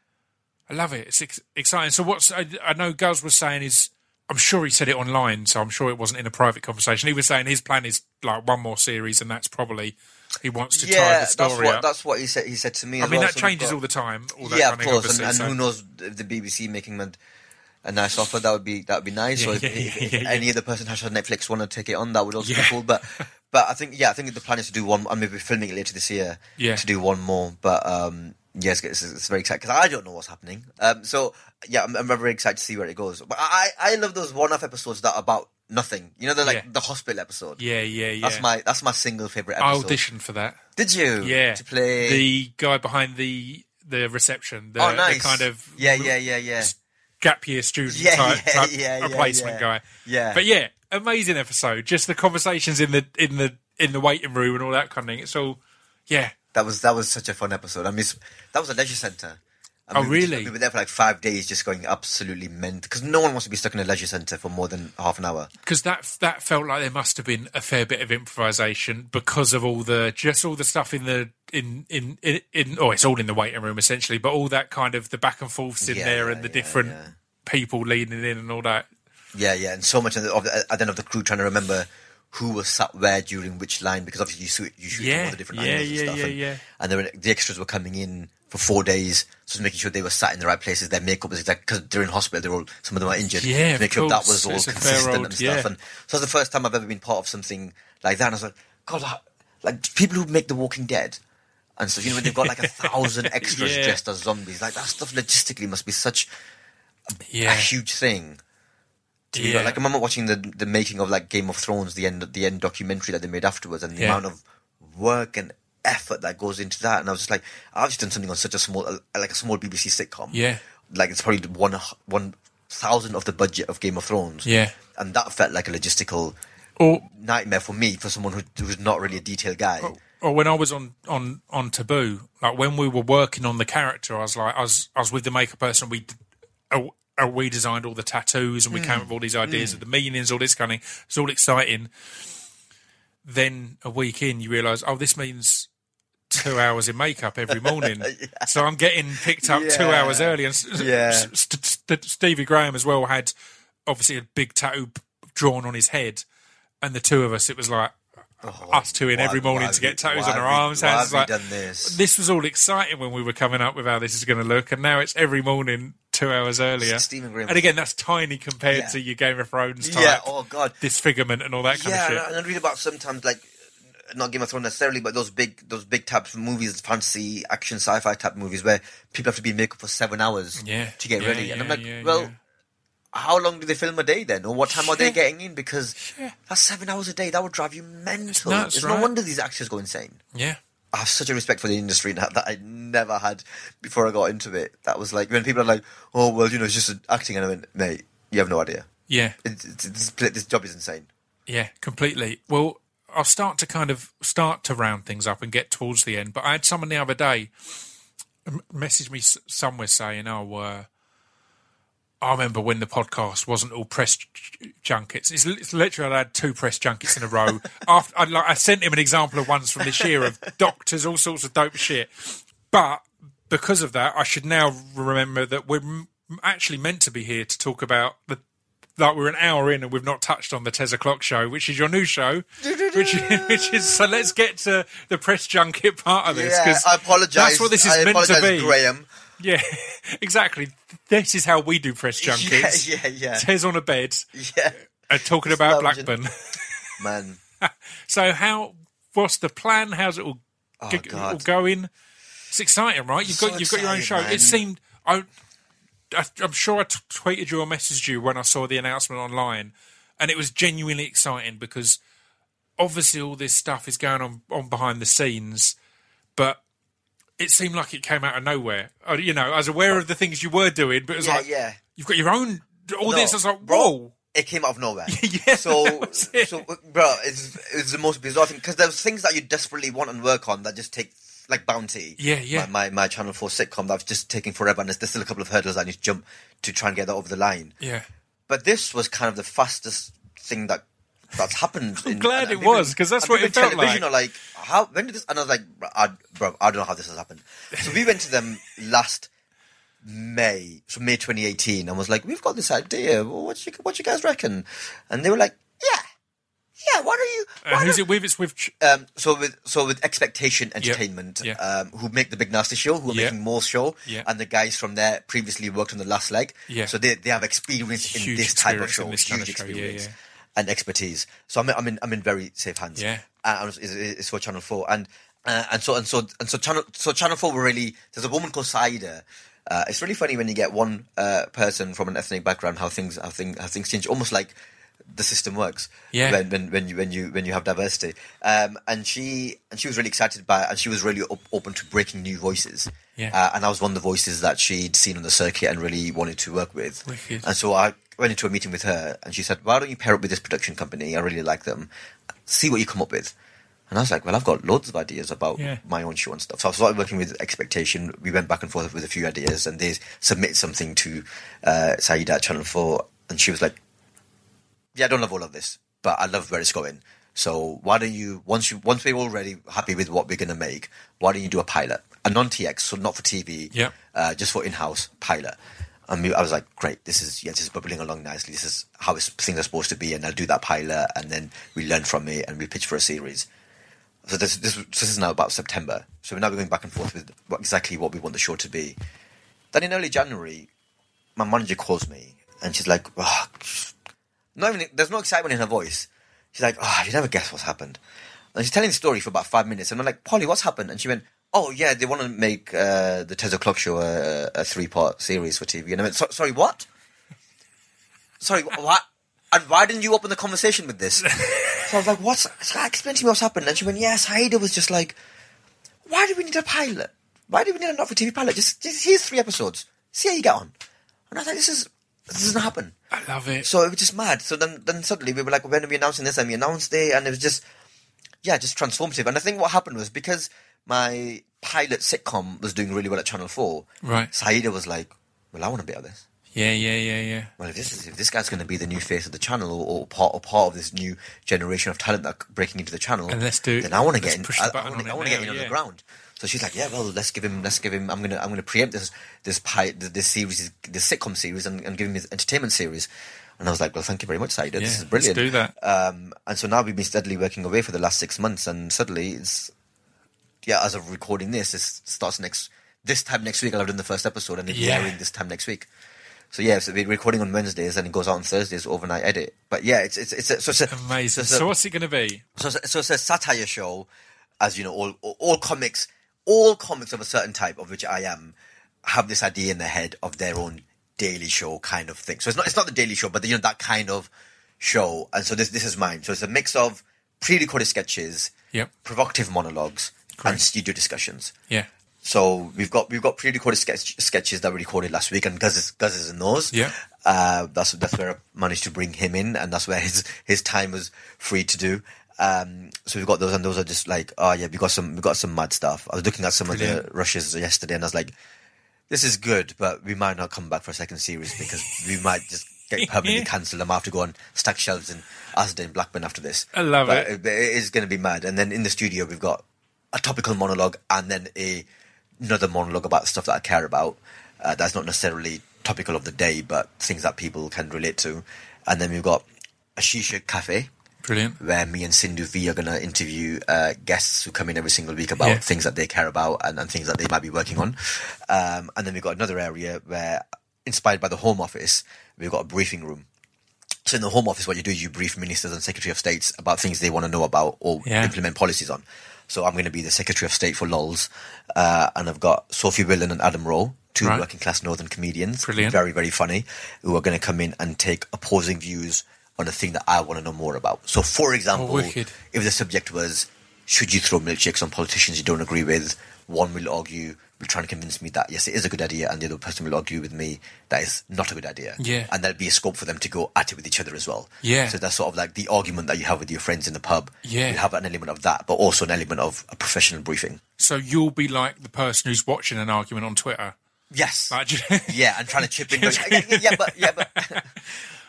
I love it. It's ex- exciting. So what's I, I know Guz was saying is. I'm sure he said it online, so I'm sure it wasn't in a private conversation. He was saying his plan is like one more series, and that's probably he wants to tie Yeah, the that's story what up. that's what he said. He said to me. I mean, well, that so changes got- all the time. All that yeah, of course, and, and obviously, who knows if the BBC making a, a nice offer that would be that would be nice. Yeah, or if, yeah, if any other person has Netflix want to take it on, that would also be cool. But but I think yeah, I think the plan is to do one. I mean, we're filming it later this year. Yeah. to do one more. But um, yes, it's, it's very exciting because I don't know what's happening. Um, so yeah, I'm, I'm very excited to see where it goes. But I I love those one-off episodes that are about nothing. You know, they're like Yeah. the hospital episode. Yeah, yeah, yeah. That's my that's my single favorite I auditioned for that. Did you? Yeah, To play the guy behind the the reception, the, oh, nice. the kind of yeah, yeah, yeah, yeah. gap year student Yeah, type, yeah, type yeah, replacement guy. Yeah. But yeah, amazing episode. Just the conversations in the in the in the waiting room and all that kind of thing. It's all yeah. That was that was such a fun episode. I mean, that was a leisure centre. And Oh, we were just- really? we were there for like five days, just going absolutely mental. Because no one wants to be stuck in a leisure centre for more than half an hour. because that that felt like there must have been a fair bit of improvisation because of all the just all the stuff in the in in in, in oh it's all in the waiting room essentially, but all that kind of the back and forths in Yeah, there and the yeah, different yeah. people leaning in and all that. Yeah, yeah, and so much of the, of the, at the end of the crew trying to remember who was sat where during which line because obviously you shoot you shoot Yeah, all the different yeah, angles and yeah, stuff. yeah, and, yeah. and were, the extras were coming in for four days, so just making sure they were sat in the right places. Their makeup was exact because they're in hospital. They're all some of them are injured. Yeah, make sure that was all It's consistent old- and stuff. yeah. And so that's the first time I've ever been part of something like that. And I was like, God, like, like people who make The Walking Dead. And so, you know, when they've got like a thousand extras Yeah. dressed as zombies, like that stuff logistically must be such Yeah, a huge thing. Yeah. Like I remember watching the the making of like Game of Thrones, the end the end documentary that they made afterwards, and the Yeah. amount of work and effort that goes into that. And I was just like, I've just done something on such a small, like a small BBC sitcom. Yeah. like it's probably one one thousand of the budget of Game of Thrones. Yeah. and that felt like a logistical or nightmare for me for someone who who's not really a detailed guy. or when I was on on on Taboo, like when we were working on the character, I was like, I was I was with the makeup person. We uh, we designed all the tattoos and we came up with all these ideas of the meanings, all this kind of. thing. It's all exciting. Then a week in, you realise, oh, this means two hours in makeup every morning. So I'm getting picked up two hours early. And Yeah. St- St- Stevie Graham as well had obviously a big tattoo drawn on his head, and the two of us, it was like oh, us two in Why- every morning to get tattoos on our arms, hands. like, this? this was all exciting when we were coming up with how this is going to look, and now it's every morning two hours earlier. Stephen Graham- and again, that's tiny compared Yeah. to your Game of Thrones type Yeah, oh god, disfigurement and all that kind yeah, of shit. I- and I read about sometimes like not Game of Thrones necessarily, but those big those big types of movies, fantasy, action, sci-fi type movies where people have to be in makeup for seven hours Yeah, to get yeah, ready. and I'm like, yeah, well, yeah. how long do they film a day then, or what time are they getting in? Because that's seven hours a day. That would drive you mental. nuts, it's right? no wonder these actors go insane. Yeah, I have such a respect for the industry now that I never had before I got into it. That was like when people are like, "Oh well, you know, it's just acting," and I went, "Mate, you have no idea. yeah, this, this job is insane." yeah, completely. Well, I'll start to kind of start to round things up and get towards the end. But I had someone the other day message me somewhere saying, "Oh, uh, I remember when the podcast wasn't all press junkets. It's, it's literally I had two press junkets in a row. After I, like, I sent him an example of ones from this year of doctors, all sorts of dope shit. But because of that, I should now remember that we're actually meant to be here to talk about the. Like we're an hour in and we've not touched on the Tez o'clock show, which is your new show, which which is so. Let's get to the press junket part of this Yeah, because I apologize. That's what this is I meant to be. Graham. Yeah, exactly. This is how we do press junkets. Yeah, yeah, yeah. Tez on a bed Yeah, and talking about. Blackburn. man. so how? What's the plan? How's it all, Oh, God. all going? It's exciting, right? You've So got you've got your own show. man. It seemed I, I I'm sure I t- tweeted you or messaged you when I saw the announcement online, and it was genuinely exciting because obviously all this stuff is going on on behind the scenes, but. It seemed like it came out of nowhere. Uh, You know, I was aware of the things you were doing, but it was Yeah, like yeah. you've got your own. All No, this, I was like, bro, whoa. It came out of nowhere. Yeah, So, that was it. so, bro, it's it's the most bizarre thing because there's things that you desperately want and work on that just take like Bounty. Yeah, yeah. My, my my Channel Four sitcom that's just taking forever, and there's, still a couple of hurdles I need to jump to try and get that over the line. Yeah. But this was kind of the fastest thing that that's happened. I'm in- glad and- it was because that's what it felt television like. Are like, how? When did this? And I was like, bro, I, bro, I don't know how this has happened. So we went to them last May, so May 2018, and was like, we've got this idea. What you what you guys reckon? And they were like, yeah, yeah. Why don't you? And why Uh, who's don't- it with? It's with. Ch- um, so with so with Expectation Entertainment, Yeah. Um, who make the Big Narstie Show, who are Yeah. making more Show, Yeah. and the guys from there previously worked on the Last Leg, Yeah. So they they have experience in Huge this type of experience in show, this kind huge of show, yeah, experience yeah. and expertise. So I'm in, I'm in I'm in very safe hands. Yeah. and it's, it's, it's for Channel Four, and uh, and so and so and so Channel so Channel Four were really there's a woman called Saida. Uh, it's really funny when you get one uh, person from an ethnic background how things how things how things change, almost like the system works. Yeah. When when, when you when you when you have diversity, um, and she and she was really excited by it, and she was really op- open to breaking new voices. Yeah. Uh, and I was one of the voices that she'd seen on the circuit and really wanted to work with. Wicked. And so I went into a meeting with her, and she said, "Why don't you pair up with this production company? I really like them. See what you come up with." And I was like, "Well, I've got loads of ideas about Yeah. my own show and stuff." So I started working with Expectation. We went back and forth with a few ideas, and they submitted something to uh, Saida at Channel Four, and she was like, "Yeah, I don't love all of this, but I love where it's going." So why don't you once you once we're already happy with what we're gonna make, why don't you do a pilot, a non TX, so not for TV, Yeah. uh, just for in-house pilot. And we, I was like, great, this is yeah, this is bubbling along nicely. This is how it's, things are supposed to be, and I'll do that pilot, and then we learn from it, and we pitch for a series. So this this, this is now about September. So we're now going back and forth with what, exactly what we want the show to be. Then in early January, my manager calls me, and she's like, oh, not even there's no excitement in her voice. She's like, "Oh, you never guess what's happened." And she's telling the story for about five minutes, and I'm like, "Polly, what's happened?" And she went, "Oh yeah, they want to make uh, the Tez O'clock Show a, a three part series for TV." And I went, so, "Sorry, what? Sorry, what? And why didn't you open the conversation with this?" so I was like, "What's?" So I explained to me what's happened, and she went, "Yes, Saida was just like, why do we need a pilot? Why do we need a not for TV pilot? Just, just here's three episodes. See how you get on." And I was like, "This is this doesn't happen." I love it. So it was just mad. So then, then suddenly we were like, when are we announcing this? And we announced it, and it was just, yeah, just transformative. And I think what happened was because my pilot sitcom was doing really well at Channel Four, Right. Saida was like, well, I want to be out of this. Yeah, yeah, yeah, yeah. Well, if this is if this guy's going to be the new face of the channel or, or part or part of this new generation of talent that are breaking into the channel, And let's do- Then I want to get in. I, I want to, it I want to get now, in on the ground. So she's like, yeah, well, let's give him, let's give him. I'm gonna, I'm gonna preempt this, this pi, this series, this sitcom series, and, and give him his entertainment series. And I was like, well, thank you very much, Saida. Yeah, this is let's brilliant. do that. Um, and so now we've been steadily working away for the last six months, and suddenly it's, yeah, as of recording this, it starts next this time next week. I'll have done the first episode, and it'll Yeah. airing this time next week. So yeah, so we're recording on Wednesdays, and it goes out on Thursdays, overnight edit. But yeah, it's it's it's, a, so it's a, Amazing. So, So what's it going to be? so, it's a- so it's a satire show, as you know, all all comics, all comics of a certain type, of which I am, have this idea in their head of their own daily show kind of thing. So it's not it's not the daily show, but you know that kind of show. And so this this is mine. So it's a mix of pre-recorded sketches, Yep. provocative monologues, Great. and studio discussions. Yeah. So we've got we've got pre-recorded sketch, sketches that we recorded last week, and Guz is, Guz is in those. Yeah. uh, that's that's where I managed to bring him in, and that's where his his time was free to do. Um, so we've got those, and those are just like, oh yeah, we got some we got some mad stuff. I was looking at some of the rushes yesterday, and I was like, this is good, but we might not come back for a second series because we might just get permanently cancelled. I'm have to go on stack shelves in Asda and Blackburn after this. I love but it. It is going to be mad. And then in the studio, we've got a topical monologue and then a another monologue about stuff that I care about. Uh, that's not necessarily topical of the day, but things that people can relate to. And then we've got a shisha cafe Brilliant. where me and Sindhu Vee are going to interview uh, guests who come in every single week about Yeah. things that they care about and, and things that they might be working on. Um, and then we've got another area where, inspired by the Home Office, we've got a briefing room. So in the Home Office, what you do is you brief ministers and Secretary of States about things they want to know about or Yeah. implement policies on. So I'm going to be the Secretary of State for LOLs, uh, and I've got Sophie Willan and Adam Rowe, two Right. working class northern comedians, Brilliant. very very funny, who are going to come in and take opposing views on a thing that I want to know more about. So, for example, Oh, if the subject was should you throw milkshakes on politicians you don't agree with, one will argue, will try and convince me that yes, it is a good idea, and the other person will argue with me that is not a good idea. Yeah. And there'll be a scope for them to go at it with each other as well. Yeah. So that's sort of like the argument that you have with your friends in the pub. Yeah. You have an element of that, but also an element of a professional briefing. So you'll be like the person who's watching an argument on Twitter. Yes. Like, yeah, and trying to chip in. going, yeah, yeah, yeah, but yeah, but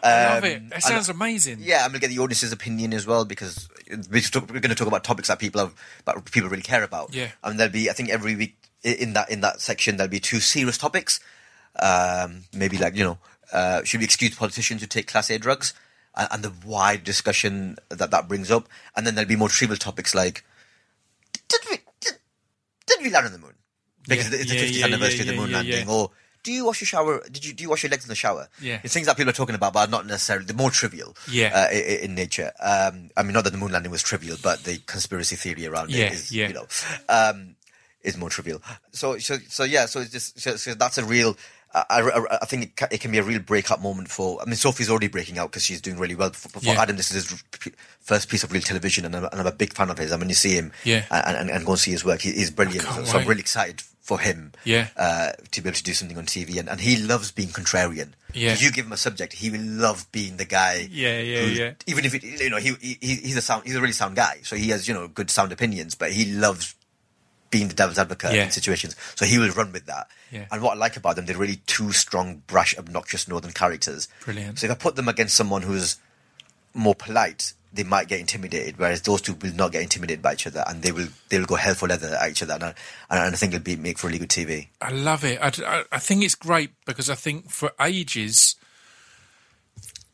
I love Um, it. That sounds amazing. Yeah, I'm gonna get the audience's opinion as well because we're going to talk about topics that people have, that people really care about. Yeah. and there'll be, I think, every week in that in that section there'll be two serious topics. Um, maybe like you know, uh, should we excuse politicians who take class A drugs, and, and the wide discussion that that brings up, and then there'll be more trivial topics like, did we did, did we land on the moon? Because Yeah, it's the yeah, 50th yeah, anniversary of the moon landing, or do you wash your shower? Did you do you wash your legs in the shower? Yeah. it's things that people are talking about, but are not necessarily the more trivial. Yeah. uh, i- i- in nature. Um, I mean, not that the moon landing was trivial, but the conspiracy theory around Yeah, it is, yeah. you know, um, is more trivial. So, so, so yeah. So it's just so, so that's a real. I, I, I think it, ca- it can be a real breakout moment for. I mean, Sophie's already breaking out because she's doing really well. For, for Yeah. Adam, this is his p- first piece of real television, and I'm, and I'm a big fan of his. I mean, you see him, Yeah. and, and, and go and see his work. He, he's brilliant. So, so I'm really excited for him. Yeah. uh, to be able to do something on TV, and, and he loves being contrarian. Yeah. If you give him a subject, he will love being the guy. Yeah, yeah, who- yeah. Even if it, you know he, he he's a sound he's a really sound guy, so he has you know good sound opinions, but he loves being the devil's advocate Yeah. in situations. So he will run with that. Yeah. And what I like about them, they're really two strong, brash, obnoxious northern characters. Brilliant. So if I put them against someone who's more polite, they might get intimidated, whereas those two will not get intimidated by each other, and they will they will go hell for leather at each other, and I, and I think it'll be make for really good TV. I love it. I, I, think it's great because I think for ages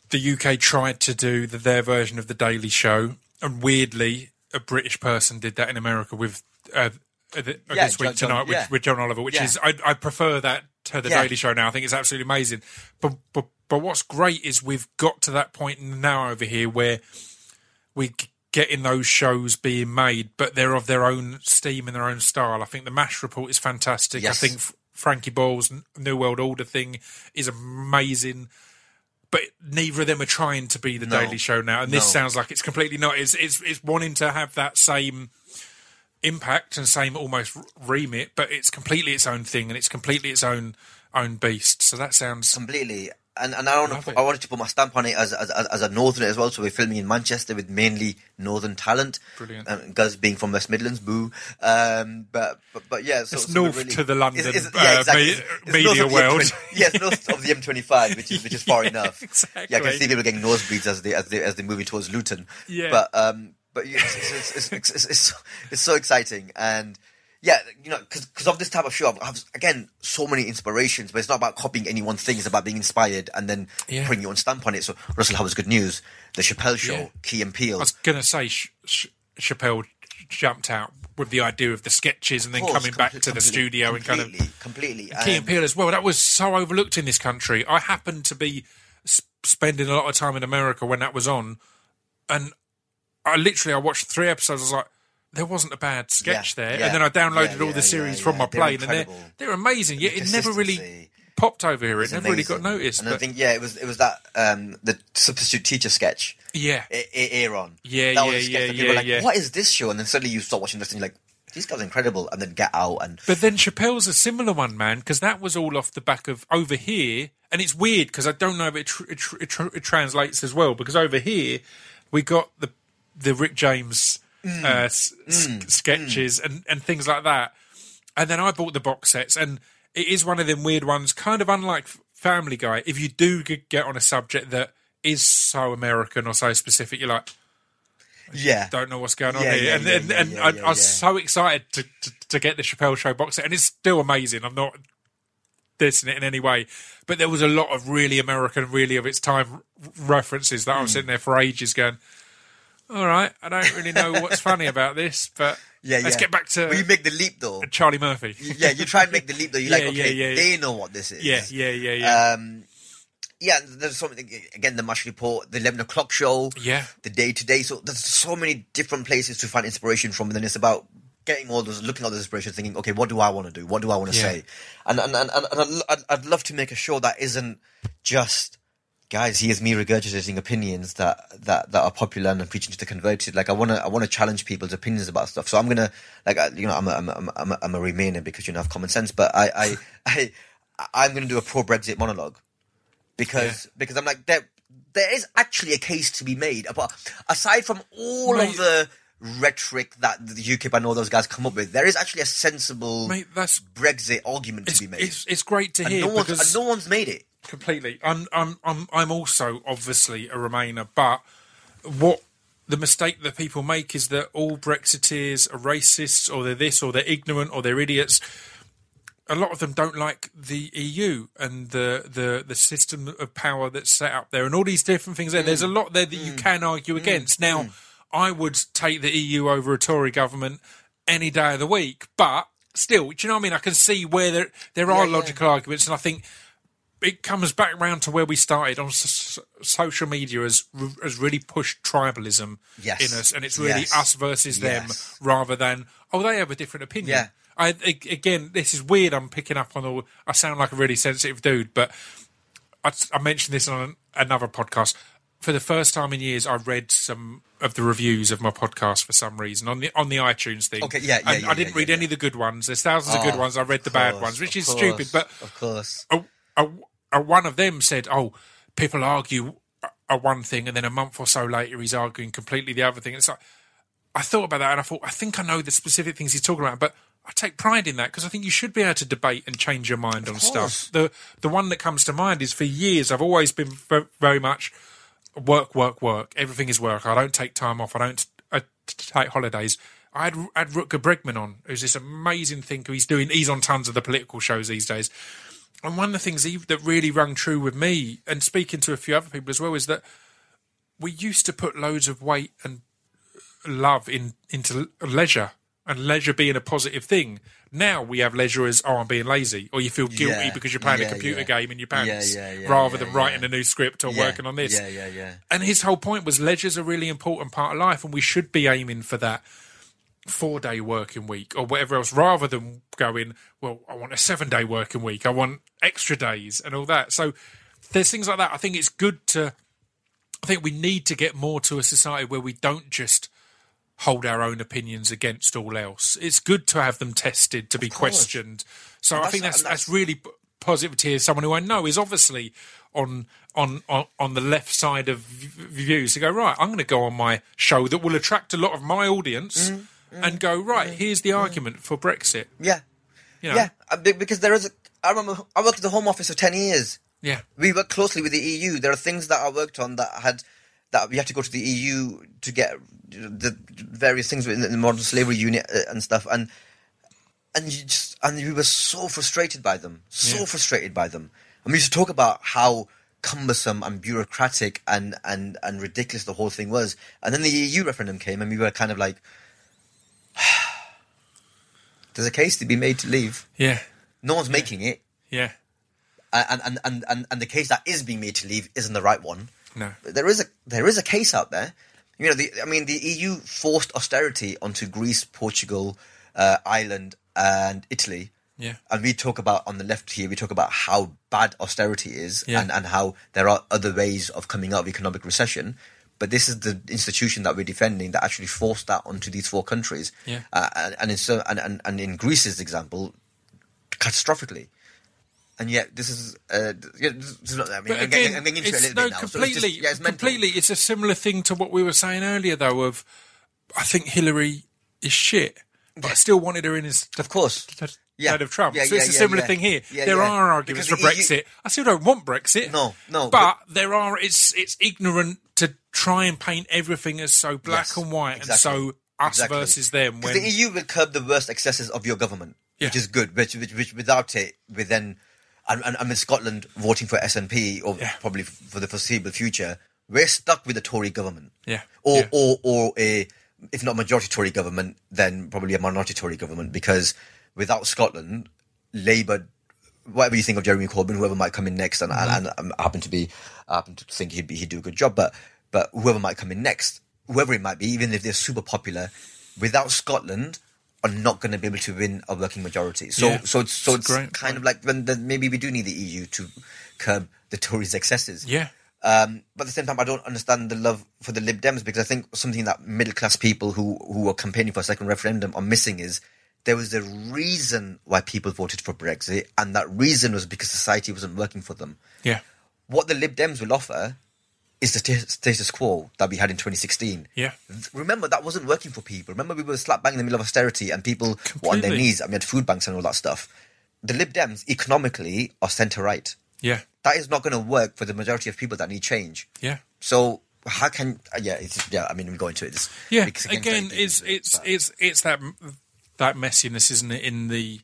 the UK tried to do the, their version of the Daily Show, and weirdly, a British person did that in America with uh, uh, the, uh, Yeah, this week John- tonight with, yeah. with John Oliver, which Yeah. is I, I prefer that to the. Daily Show now. I think it's absolutely amazing. But but but what's great is we've got to that point now over here where we getting those shows being made, but they're of their own steam and their own style. I think the Mash Report is fantastic. Yes. I think F- Frankie Boyle's New World Order thing is amazing. But neither of them are trying to be the No. Daily Show now, and this No. sounds like it's completely not. It's it's it's wanting to have that same impact and same almost remit, but it's completely its own thing and it's completely its own own beast. So that sounds completely. And and I, want Love to. I wanted to put my stamp on it as, as as a northerner as well. So we're filming in Manchester with mainly northern talent. Brilliant. Um, Guz being from West Midlands, boo. Um, but, but but yeah, so, It's so north really- to the London, It's- it's- uh, yeah, exactly. me- It's- it's media north of the world. M20 yes, north of the M25, which is which is far enough. Exactly. Yeah, I can see people getting nosebleeds as they as they as they moving towards Luton. Yeah. But um, but yeah, it's it's, it's, it's, it's, it's, it's so exciting and. Yeah, you know, because of this type of show, I've, I've again so many inspirations, but it's not about copying any one thing. It's about being inspired and then Yeah. putting your own stamp on it. So Russell Howard's Good News, The Chappelle Show, Yeah. Key and Peele. I was going to say Ch- Ch- Chappelle jumped out with the idea of the sketches and then course, coming back to the studio and kind of completely, completely. Key and And- Peele as well. That was so overlooked in this country. I happened to be spending a lot of time in America when that was on, and I literally I watched three episodes. I was like, there wasn't a bad sketch Yeah, there, yeah, and then I downloaded yeah, all the series from my plane, and they're they're amazing. Yet it never really popped over here. It never really got noticed. And I But think yeah, it was it was that um, the substitute teacher sketch. yeah, Aaron. Yeah, that was yeah, a sketch yeah, people yeah, were like, yeah. What is this show? And then suddenly you start watching this and you're like, these guys are incredible. And then Get Out and But then Chappelle's a similar one, man, because that was all off the back of over here, and it's weird because I don't know if it, tr- it, tr- it, tr- it translates as well. Because over here we got the the Rick James Mm. uh, s- s- sketches and and things like that, and then I bought the box sets, and it is one of them weird ones, kind of unlike Family Guy. If you do get on a subject that is so American or so specific, you're like, Yeah. don't know what's going on Yeah, here. yeah, and yeah, and, and I, I was so excited to, to, to get the Chappelle Show box set, and it's still amazing. I'm not dissing it in any way, but there was a lot of really American, really of its time references that I Hmm. was sitting there for ages going, all right, I don't really know what's funny about this, but Yeah, let's yeah. get back to Well, you make the leap though. Charlie Murphy. yeah, you try and make the leap though. You're like, Yeah, yeah, okay, yeah, they know what this is. Yeah, yeah, yeah, yeah. Um, yeah, there's something again. The Mash Report, the eleven o'clock show, Yeah. the day to day. So there's so many different places to find inspiration from, and then it's about getting all those, looking at those inspirations, thinking, okay, what do I want to do? What do I want to Yeah. say? And and and, and I'd, I'd, I'd love to make a show that isn't just. Guys, here's me regurgitating opinions that, that, that are popular and I'm preaching to the converted. Like I want to I want to challenge people's opinions about stuff. So I'm gonna like I, you know I'm a, I'm a, I'm a, I'm a, Remainer because you know I have common sense. But I I, I I'm gonna do a pro Brexit monologue because because I'm like there there is actually a case to be made. But aside from all Mate- of the rhetoric that the UKIP and all those guys come up with, there is actually a sensible Mate, that's Brexit argument to be made. it's, it's great to and hear no one's because no one's made it. Completely. I'm, um, I'm, I'm, I'm also obviously a Remainer, but what the mistake that people make is that all Brexiteers are racists, or they're this, or they're ignorant, or they're idiots. A lot of them don't like the EU and the, the, the system of power that's set up there, and all these different things there. There's a mm. lot there that you mm. can argue mm. against. Now, I would take the EU over a Tory government any day of the week, but still, do you know what I mean? I can see where there there are yeah. logical arguments, and I think it comes back round to where we started on social media has has really pushed tribalism Yes. in us, and it's really Yes. us versus them Yes. rather than oh they have a different opinion. Yeah. I again, this is weird. I'm picking up on all. I sound like a really sensitive dude, but I, I mentioned this on another podcast. For the first time in years, I read some of the reviews of my podcast for some reason on the on the iTunes thing. Okay, yeah, yeah, And yeah, I didn't yeah, read yeah, any of the good ones. There's thousands of good Oh, ones. I read the of bad ones, which is course, stupid. But of course, a, a one of them said, "Oh, people argue a, a one thing, and then a month or so later, he's arguing completely the other thing." It's like I thought about that, and I thought, I think I know the specific things he's talking about, but I take pride in that because I think you should be able to debate and change your mind on course. stuff. The the one that comes to mind is for years I've always been v- very much work, work, work. Everything is work. I don't take time off. I don't uh, t- take holidays. I had, I had Rutger Bregman on, who's this amazing thinker. He's doing, he's on tons of the political shows these days. And one of the things that really rung true with me, and speaking to a few other people as well, is that we used to put loads of weight and love in into leisure, and leisure being a positive thing. Now we have leisure as oh, I'm being lazy, or you feel guilty Yeah. because you're playing a computer yeah. game in your pants, Yeah, yeah, yeah, rather yeah, than writing yeah. a new script or Yeah, working on this. Yeah, yeah, yeah. And his whole point was leisure's a really important part of life, and we should be aiming for that four day working week or whatever else, rather than going, well, I want a seven day working week, I want extra days and all that. So there's things like that. I think it's good to, I think we need to get more to a society where we don't just hold our own opinions against all else. It's good to have them tested, to be course. questioned. So I think that's, that's- that's really positive to hear someone who I know is obviously on on on, on the left side of views to go right. I'm going to go on my show that will attract a lot of my audience Mm, and go right. Here's the argument for Brexit. Yeah, You know? yeah. uh, Because there is a. I remember I worked at the Home Office for ten years. yeah, We worked closely with the EU. There are things that I worked on that had that we had to go to the EU to get the various things within the modern slavery unit uh, and stuff, and and you just and we were so frustrated by them, so Yeah. frustrated by them. And we used to talk about how cumbersome and bureaucratic and and and ridiculous the whole thing was. And then the EU referendum came, and we were kind of like, "There's a case to be made to leave. yeah, No one's making it." yeah. and, and, and, and, and the case that is being made to leave isn't the right one. No, But there is a there is a case out there. You know, the, I mean, the EU forced austerity onto Greece, Portugal, uh, Ireland, and Italy. yeah, And we talk about on the left here, we talk about how bad austerity is, Yeah. and, and how there are other ways of coming out of economic recession. But this is the institution that we're defending that actually forced that onto these four countries. Yeah. Uh, and and in so and, and, and in Greece's example, catastrophically. And yet, this is. Uh, this is not, I mean, But again, I'm getting into it a it's, little no, bit now. so it's completely, just, yeah, it's completely. It's a similar thing to what we were saying earlier, though. Of I think Hillary is shit, but I still wanted her in as Of course. Yeah. of Trump. Yeah, so it's yeah, a similar yeah. thing here. Yeah, there yeah. are arguments Because for the EU Brexit. I still don't want Brexit. No, no, But, there are. It's it's ignorant to try and paint everything as so black Yes, and white exactly. and so us Exactly. versus them. When the EU will curb the worst excesses of your government, which is good. Which, which, which without it, we then, and, and, and with Scotland voting for SNP or Yeah. probably for the foreseeable future, we're stuck with a Tory government. Yeah. Or Yeah. or or a if not majority Tory government, then probably a minority Tory government because without Scotland, Labour. Whatever you think of Jeremy Corbyn, whoever might come in next, and, Mm-hmm. and, and I happen to be, I happen to think he'd be, he'd do a good job, but but whoever might come in next, whoever it might be, even if they're super popular, without Scotland, are not going to be able to win a working majority. So Yeah. so it's so It's great kind of like when the, maybe we do need the EU to curb the Tories' excesses. yeah, Um, but at the same time, I don't understand the love for the Lib Dems because I think something that middle class people who who are campaigning for a second referendum are missing is there was a reason why people voted for Brexit, and that reason was because society wasn't working for them. yeah, What the Lib Dems will offer is the status quo that we had in 2016. yeah. Remember that wasn't working for people. Remember we were slap bang in the middle of austerity and people were on their knees and we had food banks and all that stuff. The Lib Dems economically are centre right. Yeah, That is not going to work for the majority of people that need change. yeah, So how can uh, yeah it's yeah I mean we go into it. It's, yeah. Again, it's it's but- it's it's that that messiness, isn't it? In the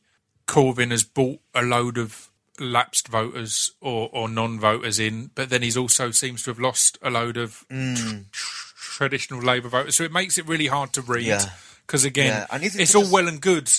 Corbyn has bought a load of lapsed voters or or non-voters in, but then he's also seems to have lost a load of Mm. tr- traditional Labour voters. So it makes it really hard to read. Yeah. Because again, Yeah, it's all just- well and good.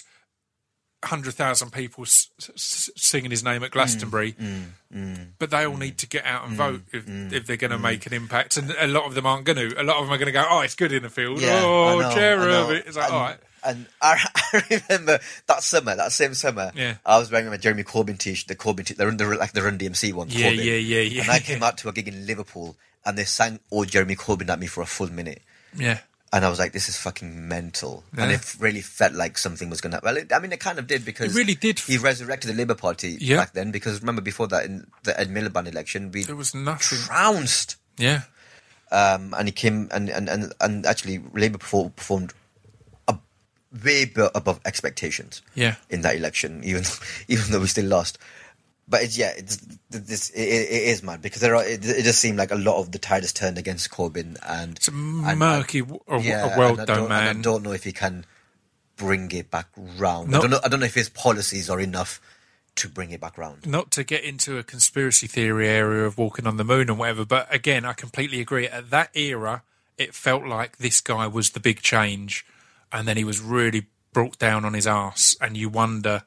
Hundred thousand people s- s- singing his name at mm, Glastonbury, mm, mm, but they all mm. need to get out and vote if, if they're going to make an impact. And a lot of them aren't going to. A lot of them are going to go, "Oh, it's good in the field. Yeah, oh, I know, chair I of It's like, all right, And I, I remember that summer, that same summer, Yeah. I was wearing my Jeremy Corbyn t-shirt, the Corbyn t- the, the like the Run DMC one. Yeah, Corbyn. yeah, yeah, yeah, And I came out to a gig in Liverpool, and they sang "Old Jeremy Corbyn" at me for a full minute, yeah, and I was like, "This is fucking mental." And it really felt like something was gonna. Happen. Well, it, I mean, it kind of did because It really did. He resurrected the Labour Party Yeah. back then because remember before that in the Ed Miliband election, we there was nothing. trounced Yeah, um, and he came and and and, and actually Labour performed way above expectations yeah, in that election, even even though we still lost. But it's yeah, it's this it, it is mad because there are it, it just seemed like a lot of the tide has turned against Corbyn and it's a and- murky w- a, yeah, world, and I though, don't- and man. I don't know if he can bring it back round. No. I don't know. I don't know if his policies are enough to bring it back round. not to get into a conspiracy theory area of walking on the moon and whatever, but again, I completely agree. At that era, it felt like this guy was the big change, and then he was really brought down on his ass, and you wonder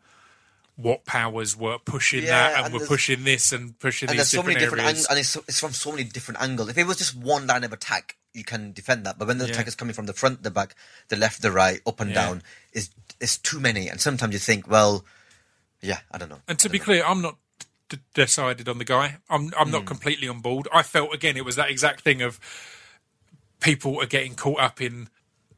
what powers were pushing Yeah, that and, and were pushing this and pushing and these there's so many different ang- and it's, it's from so many different angles. If it was just one line of attack, you can defend that. But when the Yeah. attack is coming from the front, the back, the left, the right, up and Yeah. down, is it's too many. And sometimes you think, well, yeah, I don't know. And to be don't clear, I'm not d- decided on the guy. I'm I'm Hmm. not completely on board. I felt again it was that exact thing of people are getting caught up in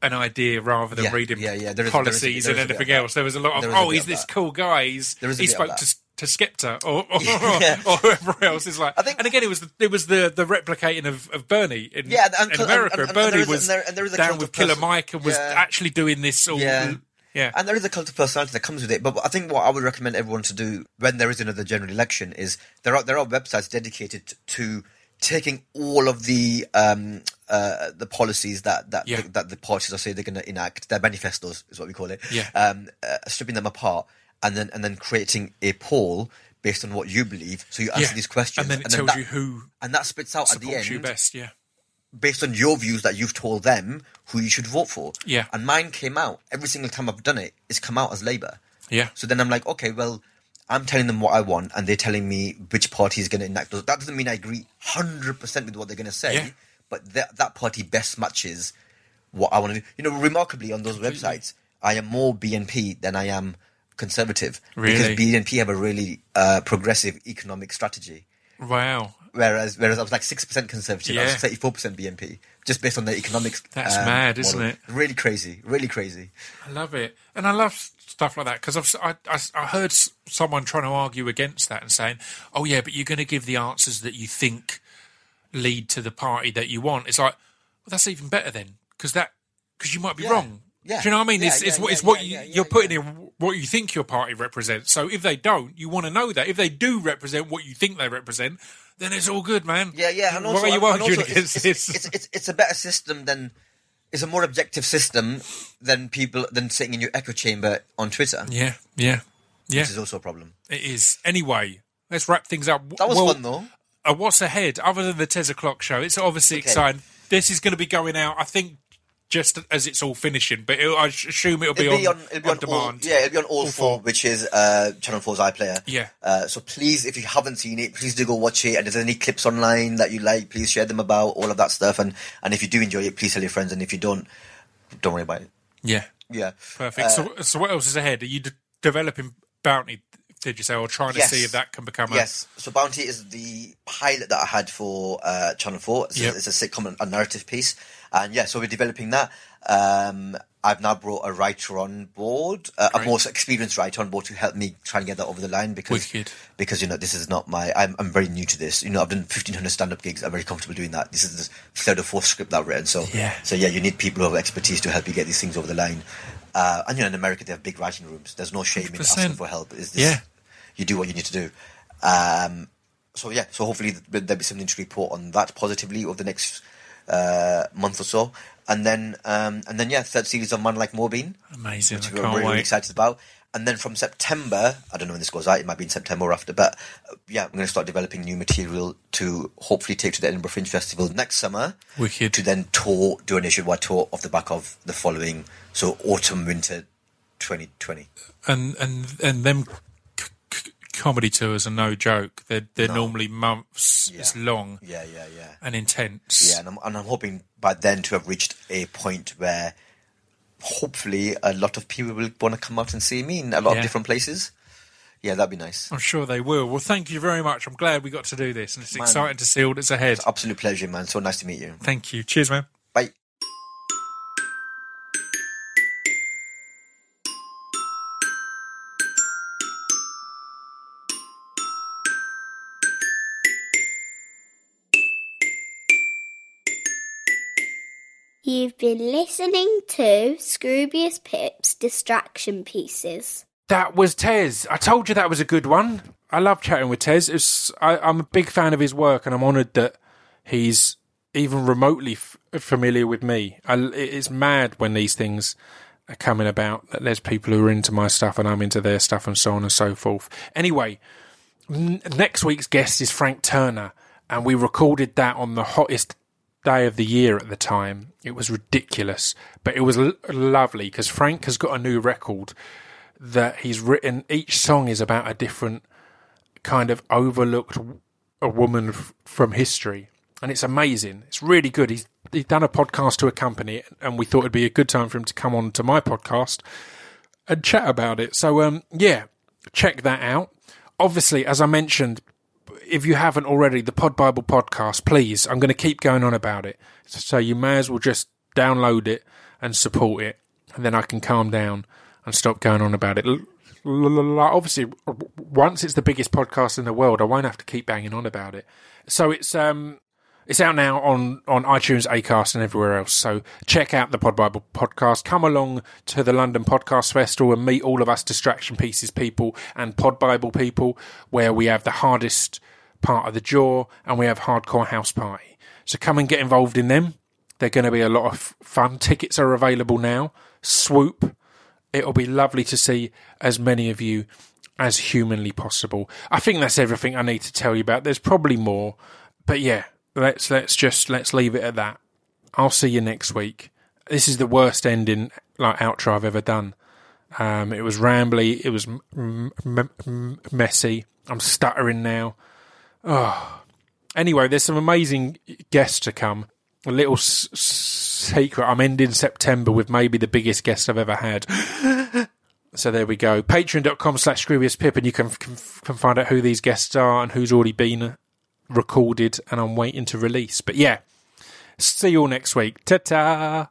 an idea rather than Yeah, reading yeah, yeah. There is- there is- policies there is and anything else. There was a lot of a oh, he's this that. cool guy. He's, There is he spoke to to Skepta or or, Yeah. or whoever else is like. I think- and again, it was the, it was the the replicating of, of Bernie in, Yeah, and- in America. and- and Bernie is was and there- there down with Killer Mike and was actually doing this. All, Yeah. yeah, And there is a cult of personality that comes with it. But I think what I would recommend everyone to do when there is another general election is there are there are websites dedicated to taking all of the um, uh, the policies that that Yeah. the, that the parties are saying they're going to enact, their manifestos is what we call it. Yeah. Um, uh, stripping them apart and then and then creating a poll based on what you believe. So you answer yeah. these questions, and then it tells that, you who and that spits out at the end you best. Yeah. based on your views that you've told them who you should vote for. Yeah. And mine came out every single time I've done it. It's come out as Labour. Yeah. So then I'm like, okay, well, I'm telling them what I want, and they're telling me which party is going to enact those. That doesn't mean I agree hundred percent with what they're going to say, Yeah. but that that party best matches what I want to do. You know, remarkably on those websites, I am more BNP than I am conservative Really? because BNP have a really uh, progressive economic strategy. Wow. Whereas, whereas I was like six percent conservative, I was Yeah. thirty four percent BNP, just based on the economics. That's um, mad, isn't model. it? Really crazy, really crazy. I love it, and I love stuff like that because I've I, I, I heard someone trying to argue against that and saying, "Oh yeah, but you're going to give the answers that you think lead to the party that you want." It's like, well, that's even better then because that because you might be Yeah. wrong. Yeah. Do you know what I mean? Yeah, it's it's, what it's what you, you're putting in what you think your party represents. So if they don't, you want to know that. If they do represent what you think they represent, then it's all good, man. Yeah, yeah. And also, are you arguing against it's? It's, it's, it's, it's a better system than it's a more objective system than people than sitting in your echo chamber on Twitter, yeah, yeah, yeah. This is also a problem. It is. Anyway, let's wrap things up. That was Well, fun though. uh, what's ahead other than the Tez o'clock show? It's obviously Okay. exciting. This is going to be going out, I think, just as it's all finishing, but it'll, I assume it'll be, It'll be on, on, it'll be on, all, demand. yeah, it'll be on all, All four, four. which is uh, Channel 4's iPlayer. Yeah. Uh, so please, if you haven't seen it, please do go watch it. And if there's any clips online that you like, please share them about all of that stuff. And and if you do enjoy it, please tell your friends. And if you don't, don't worry about it. Yeah, Yeah. perfect. Uh, so, so what else is ahead? Are you d- developing Bounty, did you say, or trying to Yes. see if that can become a... Yes. So Bounty is the pilot that I had for uh, Channel 4. It's, Yep. a, it's a sitcom, a narrative piece. And yeah, so we're developing that. Um, I've now brought a writer on board, uh, a more experienced writer on board to help me try and get that over the line because Wicked. because you know this is not my I'm I'm very new to this. You know I've done 1500 stand up gigs. I'm very comfortable doing that. This is the third or fourth script that I've written. So Yeah. so yeah, you need people who have expertise to help you get these things over the line. Uh, and you know in America they have big writing rooms. There's no shame in 100%. asking for help. Is this, Yeah. you do what you need to do. Um, so yeah, so hopefully there'll be something to report on that positively over the next uh, month or so, and then um, and then yeah, third series of Man Like Mobeen, Amazing. which we're really, wait. excited about. And then from September, I don't know when this goes out. It might be in September or after, but uh, yeah, I'm going to start developing new material to hopefully take to the Edinburgh Fringe Festival next summer. Wicked. To then tour, do a nationwide tour off the back of the following, so autumn winter, 2020. and and and them comedy tours are no joke. They're they're No. normally months. Yeah. It's long Yeah, yeah, yeah. and intense. Yeah, and I'm, and I'm hoping by then to have reached a point where hopefully a lot of people will want to come out and see me in a lot Yeah. of different places. Yeah, that'd be nice. I'm sure they will. Well, thank you very much. I'm glad we got to do this, and it's Man. exciting to see all that's ahead. Absolute pleasure, man. So nice to meet you. Thank you. Cheers, man. You've been listening to Scroobius Pip's Distraction Pieces. That was Tez. I told you that was a good one. I love chatting with Tez. I, I'm a big fan of his work, and I'm honoured that he's even remotely f- familiar with me. I, it's mad when these things are coming about. That there's people who are into my stuff, and I'm into their stuff, and so on and so forth. Anyway, n- next week's guest is Frank Turner, and we recorded that on the hottest day of the year at the time. It was ridiculous, but it was l- lovely because Frank has got a new record that he's written. Each song is about a different kind of overlooked a woman f- from history, and it's amazing. It's really good. He's he's done a podcast to accompany it, and we thought it'd be a good time for him to come on to my podcast and chat about it. So, um, yeah, check that out. Obviously, as I mentioned, if you haven't already, the Pod Bible podcast, please, I'm going to keep going on about it. So you may as well just download it and support it, and then I can calm down and stop going on about it. Obviously, once it's the biggest podcast in the world, I won't have to keep banging on about it. So it's um, it's out now on, on iTunes, Acast, and everywhere else. So check out the Pod Bible podcast. Come along to the London Podcast Festival and meet all of us Distraction Pieces people and Pod Bible people, where we have the hardest part of the jaw and we have Hardcore House Party. So come and get involved in them. They're going to be a lot of fun. Tickets are available now. Swoop. It'll be lovely to see as many of you as humanly possible. I think that's everything I need to tell you about. There's probably more, but yeah, let's let's just let's leave it at that. I'll see you next week. This is the worst ending like outro I've ever done. Um, it was rambly. It was m- m- m- messy. I'm stuttering now. Oh. Anyway, there's some amazing guests to come. A little s- secret. I'm ending September with maybe the biggest guest I've ever had. So there we go. Patreon.com slash Pip, and you can, can can find out who these guests are and who's already been recorded and I'm waiting to release. But yeah, see you all next week. Ta ta.